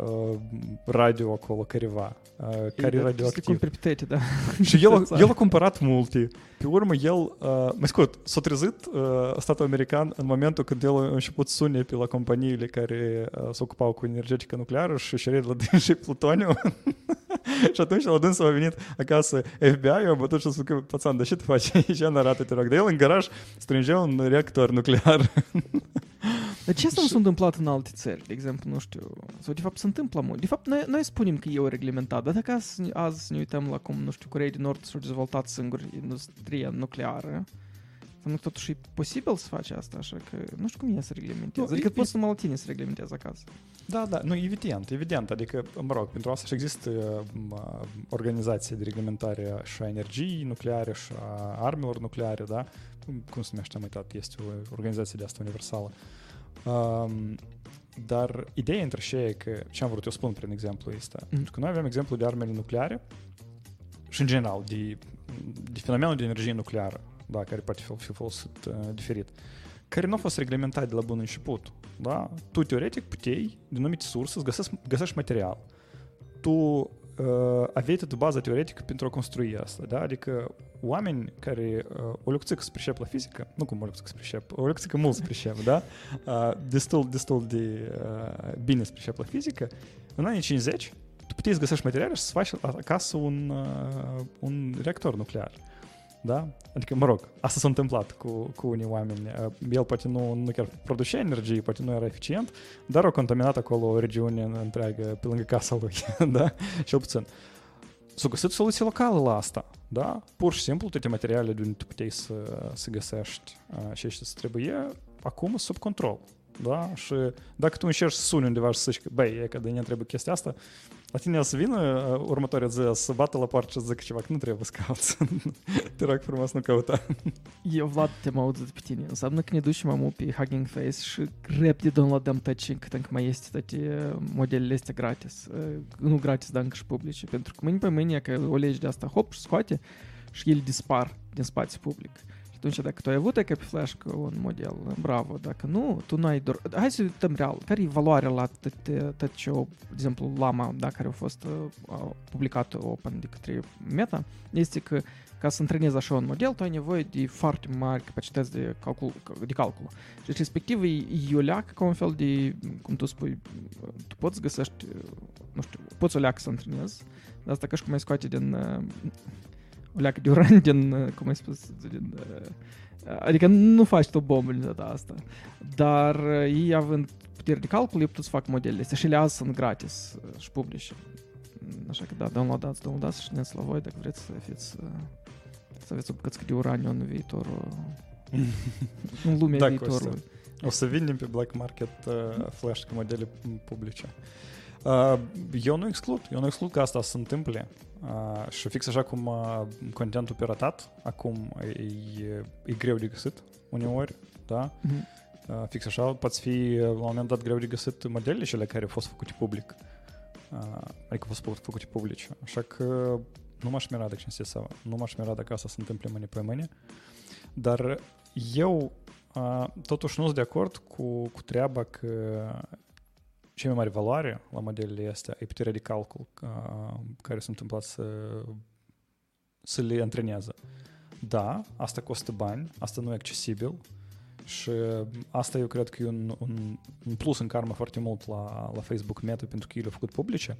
uh, radio acolo careva, uh, care e radioactiv. cumperi pe tete, da. Și el, el a cumpărat multe. Pe urmă, el, uh, mai scurt, s-a trezit uh, statul american în momentul când el a început sune pe la companiile care uh, se ocupau cu energetică nucleară și și la și plutoniu. și atunci la dânsul a venit acasă FBI-ul, a bătut și a spus că, pațan, dar ce tu faci aici? arată, te rog. Dar el în garaj strângea un reactor nuclear. Dar ce asta nu s-a întâmplat în alte țări, de exemplu, nu știu, sau de fapt se întâmplă mult. De fapt, noi, noi spunem că e o reglementat, dar dacă azi, azi ne uităm la cum, nu știu, Coreea de Nord s-a dezvoltat singur industria nucleară, înseamnă că totuși e posibil să faci asta, așa că nu știu cum e să reglementezi. Adică poți să la tine să reglementezi acasă. Da, da, nu, evident, evident. Adică, mă rog, pentru asta și există uh, organizații de reglementare și a energiei nucleare și a armelor nucleare, da? Cum se numește, am uitat, este o organizație de asta universală. Um, dar ideea între și e că, ce am vrut eu spun prin exemplu ăsta, mm. pentru că noi avem exemplu de armele nucleare și în general de, de fenomenul de energie nucleară, da, care poate fi, fi folosit uh, diferit, care nu a fost reglementat de la bun început. Da? Tu, teoretic, puteai, din anumite surse, să găsești, găsești material. Tu uh, aveai de bază teoretică pentru a construi asta. Da? Adică oameni care uh, o lecțică să pricep la fizică, nu cum o lecțică să pricep, o lecțică mult să pricep, da? Uh, destul, destul de uh, bine să pricep la fizică, în anii 50 tu puteai să găsești materiale și să faci acasă un, uh, un reactor nuclear. Da? Adică, mă rog, asta s-a întâmplat cu, cu unii oameni. El poate nu, nu chiar producea energie, poate nu era eficient, dar a contaminat acolo o regiune întreagă pe lângă casa lui, *laughs* da? Cel puțin. S-a găsit soluție locală la asta, da? Pur și simplu toate materialele de unde tu puteai să, să găsești ce să trebuie, acum sub control. Da? Și dacă tu încerci să suni undeva și să zici că, băi, e că de ne trebuie chestia asta, la tine să vină următoarea zi să bată la poartă și să zică ceva, că nu trebuie să cauți. *laughs* Te rog frumos, nu căuta. Eu, Vlad, te-am auzit pe tine. Înseamnă că ne ducem amu pe Hugging Face și repede downloadăm tăci cât încă mai este toate modelele astea gratis. Nu gratis, dar încă și publice. Pentru că mâine pe mâine, că o lege de asta, hop, și scoate și ele dispar din spațiu public. Și atunci, dacă tu ai avut ca pe flash un model, bravo. Dacă nu, tu nu ai doar... Hai să uităm real. Care e valoarea la tot ce, de exemplu, Lama, da, care a fost uh, publicat open de către Meta, este că ca să antrenezi așa un model, tu ai nevoie de foarte mari capacități de calcul. De calcul. Și respectiv e, e o leacă ca un fel de, cum tu spui, tu poți găsești, nu știu, poți o leacă să antrenezi, dar asta ca și cum ai scoate din o leacă de uran din, cum ai spus, din, adică nu faci tu bombă din data asta, dar ei având putere de calcul, ei pot să fac modelele astea și le azi sunt gratis și publice. Așa că da, downloadați, downloadați și ne la voi dacă vreți să fiți să aveți o bucățică de uraniu în viitorul *laughs* în lumea da, viitorului. O să vindem pe black market uh, flash cu modele publice. Uh, eu nu exclud, eu nu exclud că asta se întâmple. Uh, și fix așa cum uh, contentul piratat, acum e, e greu de găsit uneori, da? Mm-hmm. Uh, fix așa, poate fi la un moment dat greu de găsit modelele cele care au fost făcute public. Uh, adică au fost făcute publice. Așa că nu m-aș mira dacă cinste să nu m-aș mira dacă asta se întâmple mâine pe mâine. Dar eu uh, totuși nu sunt de acord cu, cu treaba că cea mai mare valoare la modelele astea e puterea de calcul uh, care s-a întâmplat să, să le antrenează. Da, asta costă bani, asta nu e accesibil și asta eu cred că e un, un, un plus în karma foarte mult la, la Facebook Meta pentru că ei le-au făcut publice,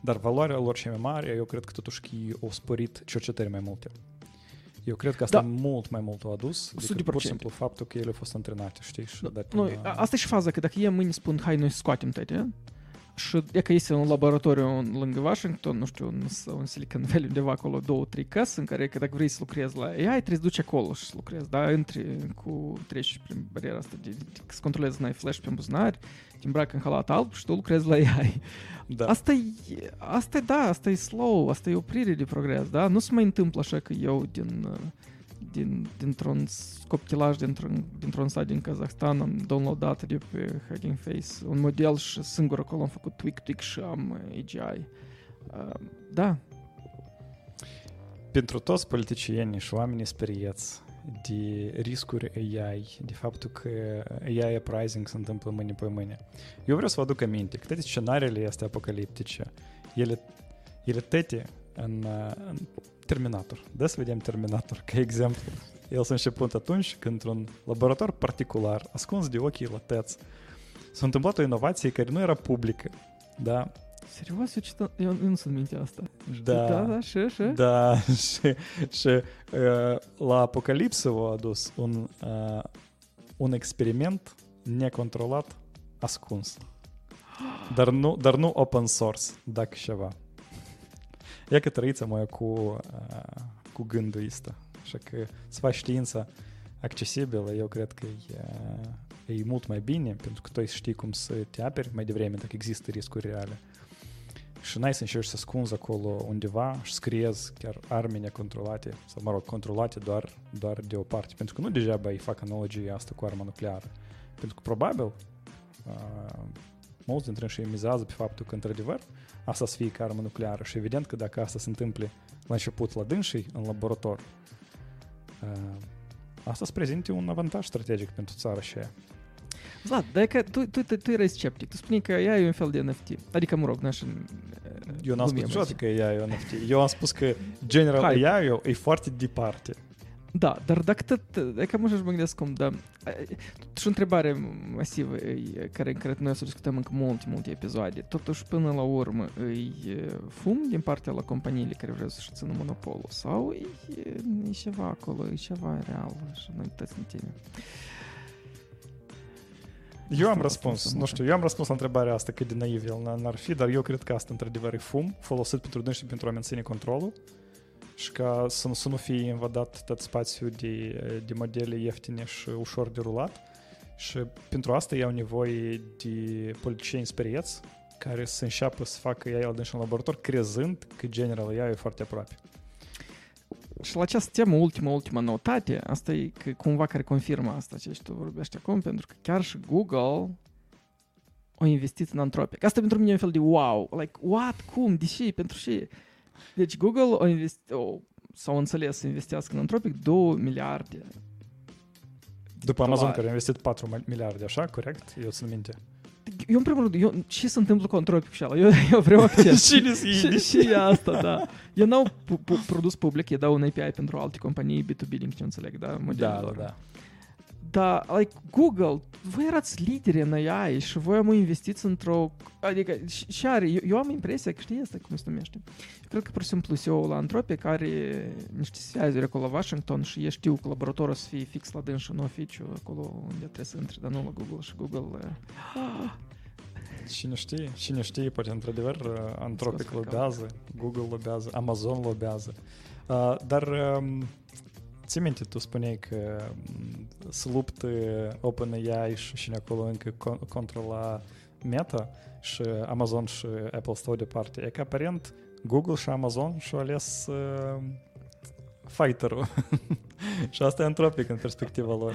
dar valoarea lor cea mai mare, eu cred că totuși că au sporit cercetări mai multe. Eu cred că asta da. mult mai mult a adus decât pur și simplu faptul că ele au fost antrenate, știi? Și da. nu, asta e și faza, că dacă ei mâine spun, hai noi scoatem toate, și e că este un laboratoriu lângă Washington, nu știu, un, un Silicon Valley undeva acolo, două, trei căsi în care că dacă vrei să lucrezi la AI, trebuie să duci acolo și să lucrezi, da? Intri cu, treci prin bariera asta de, de, de să controlezi n-ai flash pe buzunar, te îmbracă în halat alb și tu lucrezi la AI. Da. Asta e, asta e, da, asta e slow, asta e oprire de progres, da? Nu se mai întâmplă așa că eu din din, dintr-un copilaj dintr-un, dintr-un sat din Kazakhstan am downloadat de pe Hugging Face un model și singur acolo am făcut tweak tweak și am AGI. Uh, da. Pentru toți politicienii și oamenii sperieți de riscuri AI, de faptul că AI uprising se întâmplă mâine pe mâine. Eu vreau să vă aduc aminte că toate scenariile astea apocaliptice, ele, ele tete în, în Terminator. Da să vedem Terminator ca exemplu. El s-a început atunci când într-un laborator particular, ascuns de ochii lăteți, s-a întâmplat o inovație care nu era publică, da? Serios? Eu, cită... eu, eu nu sunt mintea asta. Da. Da, da, și, și? Da, și, și uh, la Apocalipsă a adus un, uh, un experiment necontrolat, ascuns. Dar nu, dar nu open source, dacă ceva. E că trăiți mai cu, uh, cu gândul ăsta. Așa că să faci știința accesibilă, eu cred că e, e mult mai bine, pentru că tu știi cum să te aperi mai devreme dacă există riscuri reale. Și n-ai să încerci să ascunzi acolo undeva și scriezi chiar arme necontrolate, sau mă rog, controlate doar, doar de o parte. Pentru că nu degeaba îi fac analogia asta cu arma nucleară. Pentru că probabil uh, mulți dintre ei mizează pe faptul că, într-adevăr, asta să fie ca armă nucleară. Și evident că dacă asta se întâmple la început la dânsii, în laborator, uh, asta să prezinte un avantaj strategic pentru țara și aia. Vlad, dar e că tu, tu, tu, tu erai sceptic. Tu spui că ea e un fel de NFT. Adică, mă rog, n-aș... Eu n-am spus niciodată că ea e un NFT. Eu am spus că general Hai. AI e foarte departe. Da, dar dacă tot, e că mă să mă gândesc cum, da, și o întrebare masivă e, care cred noi o să discutăm încă multe, multe episoade. Totuși, până la urmă, e fum din partea la companiile care vreau să-și țină monopolul sau e, e ceva acolo, e ceva real și noi toți ne temem. Eu am Asta- răspuns, asta nu știu, eu am răspuns la întrebarea asta cât de naiv el n- n-ar fi, dar eu cred că asta într-adevăr e fum, folosit pentru dânsi pentru a menține controlul și ca să, nu- să nu fie invadat tot spațiul de, de modele ieftine și ușor de rulat. Și pentru asta iau nevoie de politicieni sperieți care să înceapă să facă ea dânsi în laborator, crezând că general ea e foarte aproape. Și la această temă, ultima, ultima noutate, asta e că cumva care confirmă asta ce și tu vorbești acum, pentru că chiar și Google a investit în Anthropic. Asta pentru mine e un fel de wow. Like, what? Cum? De ce? Pentru ce? Deci Google a investit, o, s-au înțeles să investească în Anthropic 2 miliarde. După Amazon, Dolari. care a investit 4 miliarde, așa, corect? Eu țin minte. Eu, în primul rând, eu, ce se întâmplă cu Anthropic și ala? Eu, *laughs* eu vreau *laughs* acces. Cine și, și e asta, da. Eu n-au pu- pu- produs public, ei dau un API pentru alte companii B2B, din ce înțeleg, da? Da, modelele da, lor. Da. Dar, like, Google, voi erați lideri în AI și voi am investiți într-o... Adică, și, și are, eu, eu am impresia că știi asta cum se numește. Eu cred că, pur și simplu, CEO-ul la Anthropic are niște sfiazuri acolo la Washington și ei știu că laboratorul să fie fix la dâns și în oficiu, acolo unde trebuie să intri, dar nu la Google și Google... Uh, Cine știe, cine știe, poate într-adevăr uh, Anthropic Scos pe lobează, Google lobează, Amazon lobează. Uh, dar um, ți minte, tu spuneai că um, se luptă OpenAI și cine acolo încă con- controla Meta și Amazon și Apple stau departe. E că aparent Google și Amazon și-au ales uh, fighterul. *laughs* și asta e Anthropic în perspectiva lor.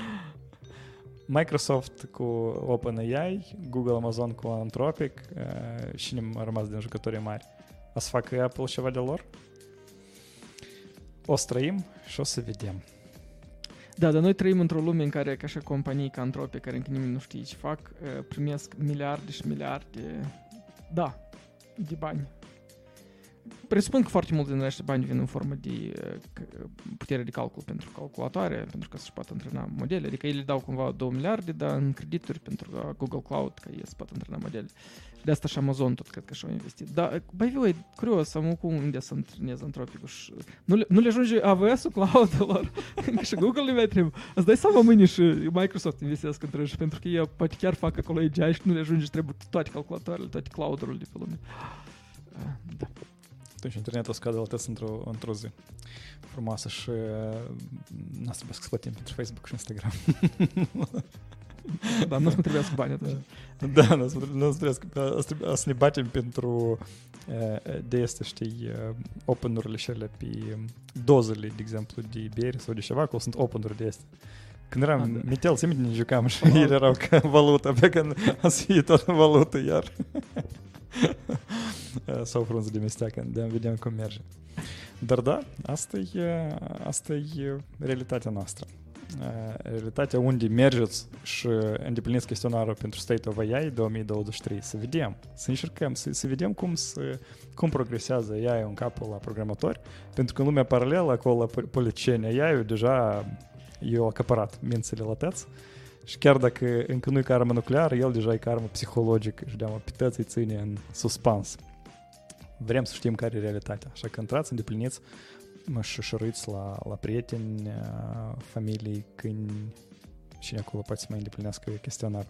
Microsoft cu OpenAI, Google, Amazon cu Anthropic uh, și ne a rămas din jucătorii mari. O să facă Apple ceva de lor? O să trăim și o să vedem. Da, dar noi trăim într-o lume în care, ca și companii ca Anthropic, care încă nimeni nu știe ce fac, uh, primesc miliarde și miliarde, da, de bani. Presupun că foarte multe din acești bani vin în formă de uh, c- putere de calcul pentru calculatoare, pentru că să-și poată antrena modele. Adică ei le dau cumva 2 miliarde, dar în credituri pentru uh, Google Cloud, ca ei să poată antrena modele. De asta și Amazon tot cred că și-au investit. Dar, băi, voi, curios, am cu unde să antrenez antropicul și nu le, nu le ajunge AWS-ul cloud-ulor, *laughs* că și Google le mai trebuie. Îți dai seama mâine și Microsoft investesc între și pentru că ei poate chiar fac acolo AGI și nu le ajunge și trebuie toate calculatoarele, toate cloud-urile de pe lume. Ah, Da. Atunci internetul scade la test într-o, într-o zi frumoasă și uh, n-a să trebuie să plătim pentru Facebook și Instagram. *laughs* *laughs* Da, nu trebuie să bani atunci. *laughs* da, nu o să nu o să trebuie să- o să trebuie- o să ne batem pentru uh, de este, știi, uh, open-urile și alea pe um, dozele, de exemplu, de bieri sau de ceva, acolo sunt open-uri de astea. Când eram Ah, da. mitel, ți ne jucam și Ah. ele *laughs* erau ca valuta, pe când o să fie tot valută iar. sau frunze de mesteacă, de vedem cum merge. Dar da, asta e, asta e realitatea noastră. Realitatea unde mergeți și îndepliniți chestionarul pentru State of AI 2023, să vedem, să încercăm, să, să vedem cum, să, cum progresează AI în capul la programatori, pentru că în lumea paralelă, acolo la politicieni, AI deja i-a acaparat mințile la tăți și chiar dacă încă nu e ca armă nucleară, el deja e ca armă psihologică și de-ama pe îi ține în suspans. Vrem să știm care e realitatea, așa că intrați, îndepliniți mă șușuruiți la, la prieteni, familii, câini, și acolo poate să mai îndeplinească chestionar.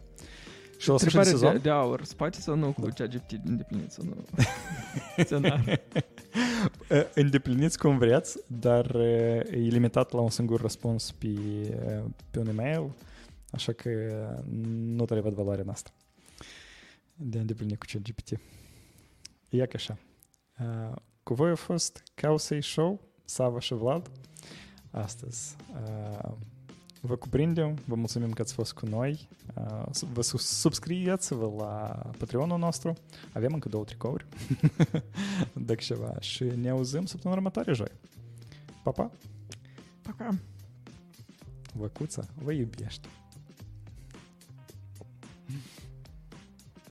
Și la sfârșit de sezon... De, de aur, spate sau nu cu da. GPT îndepliniți sau nu? îndepliniți cum vreți, dar e limitat la un singur răspuns pe, pe un email, așa că nu tare văd valoarea noastră de a îndeplini cu ChatGPT. E ca așa. Cu voi a fost Causei Show, Sava și Vlad. Astăzi vă cuprindem, vă mulțumim că ați fost cu noi. Vă subscrieți-vă la Patreonul nostru. Avem încă două tricouri. *laughs* Dacă ceva. Și ne auzim săptămâna următoare, joi. Pa, pa! Pa, Văcuța vă iubește. Mm.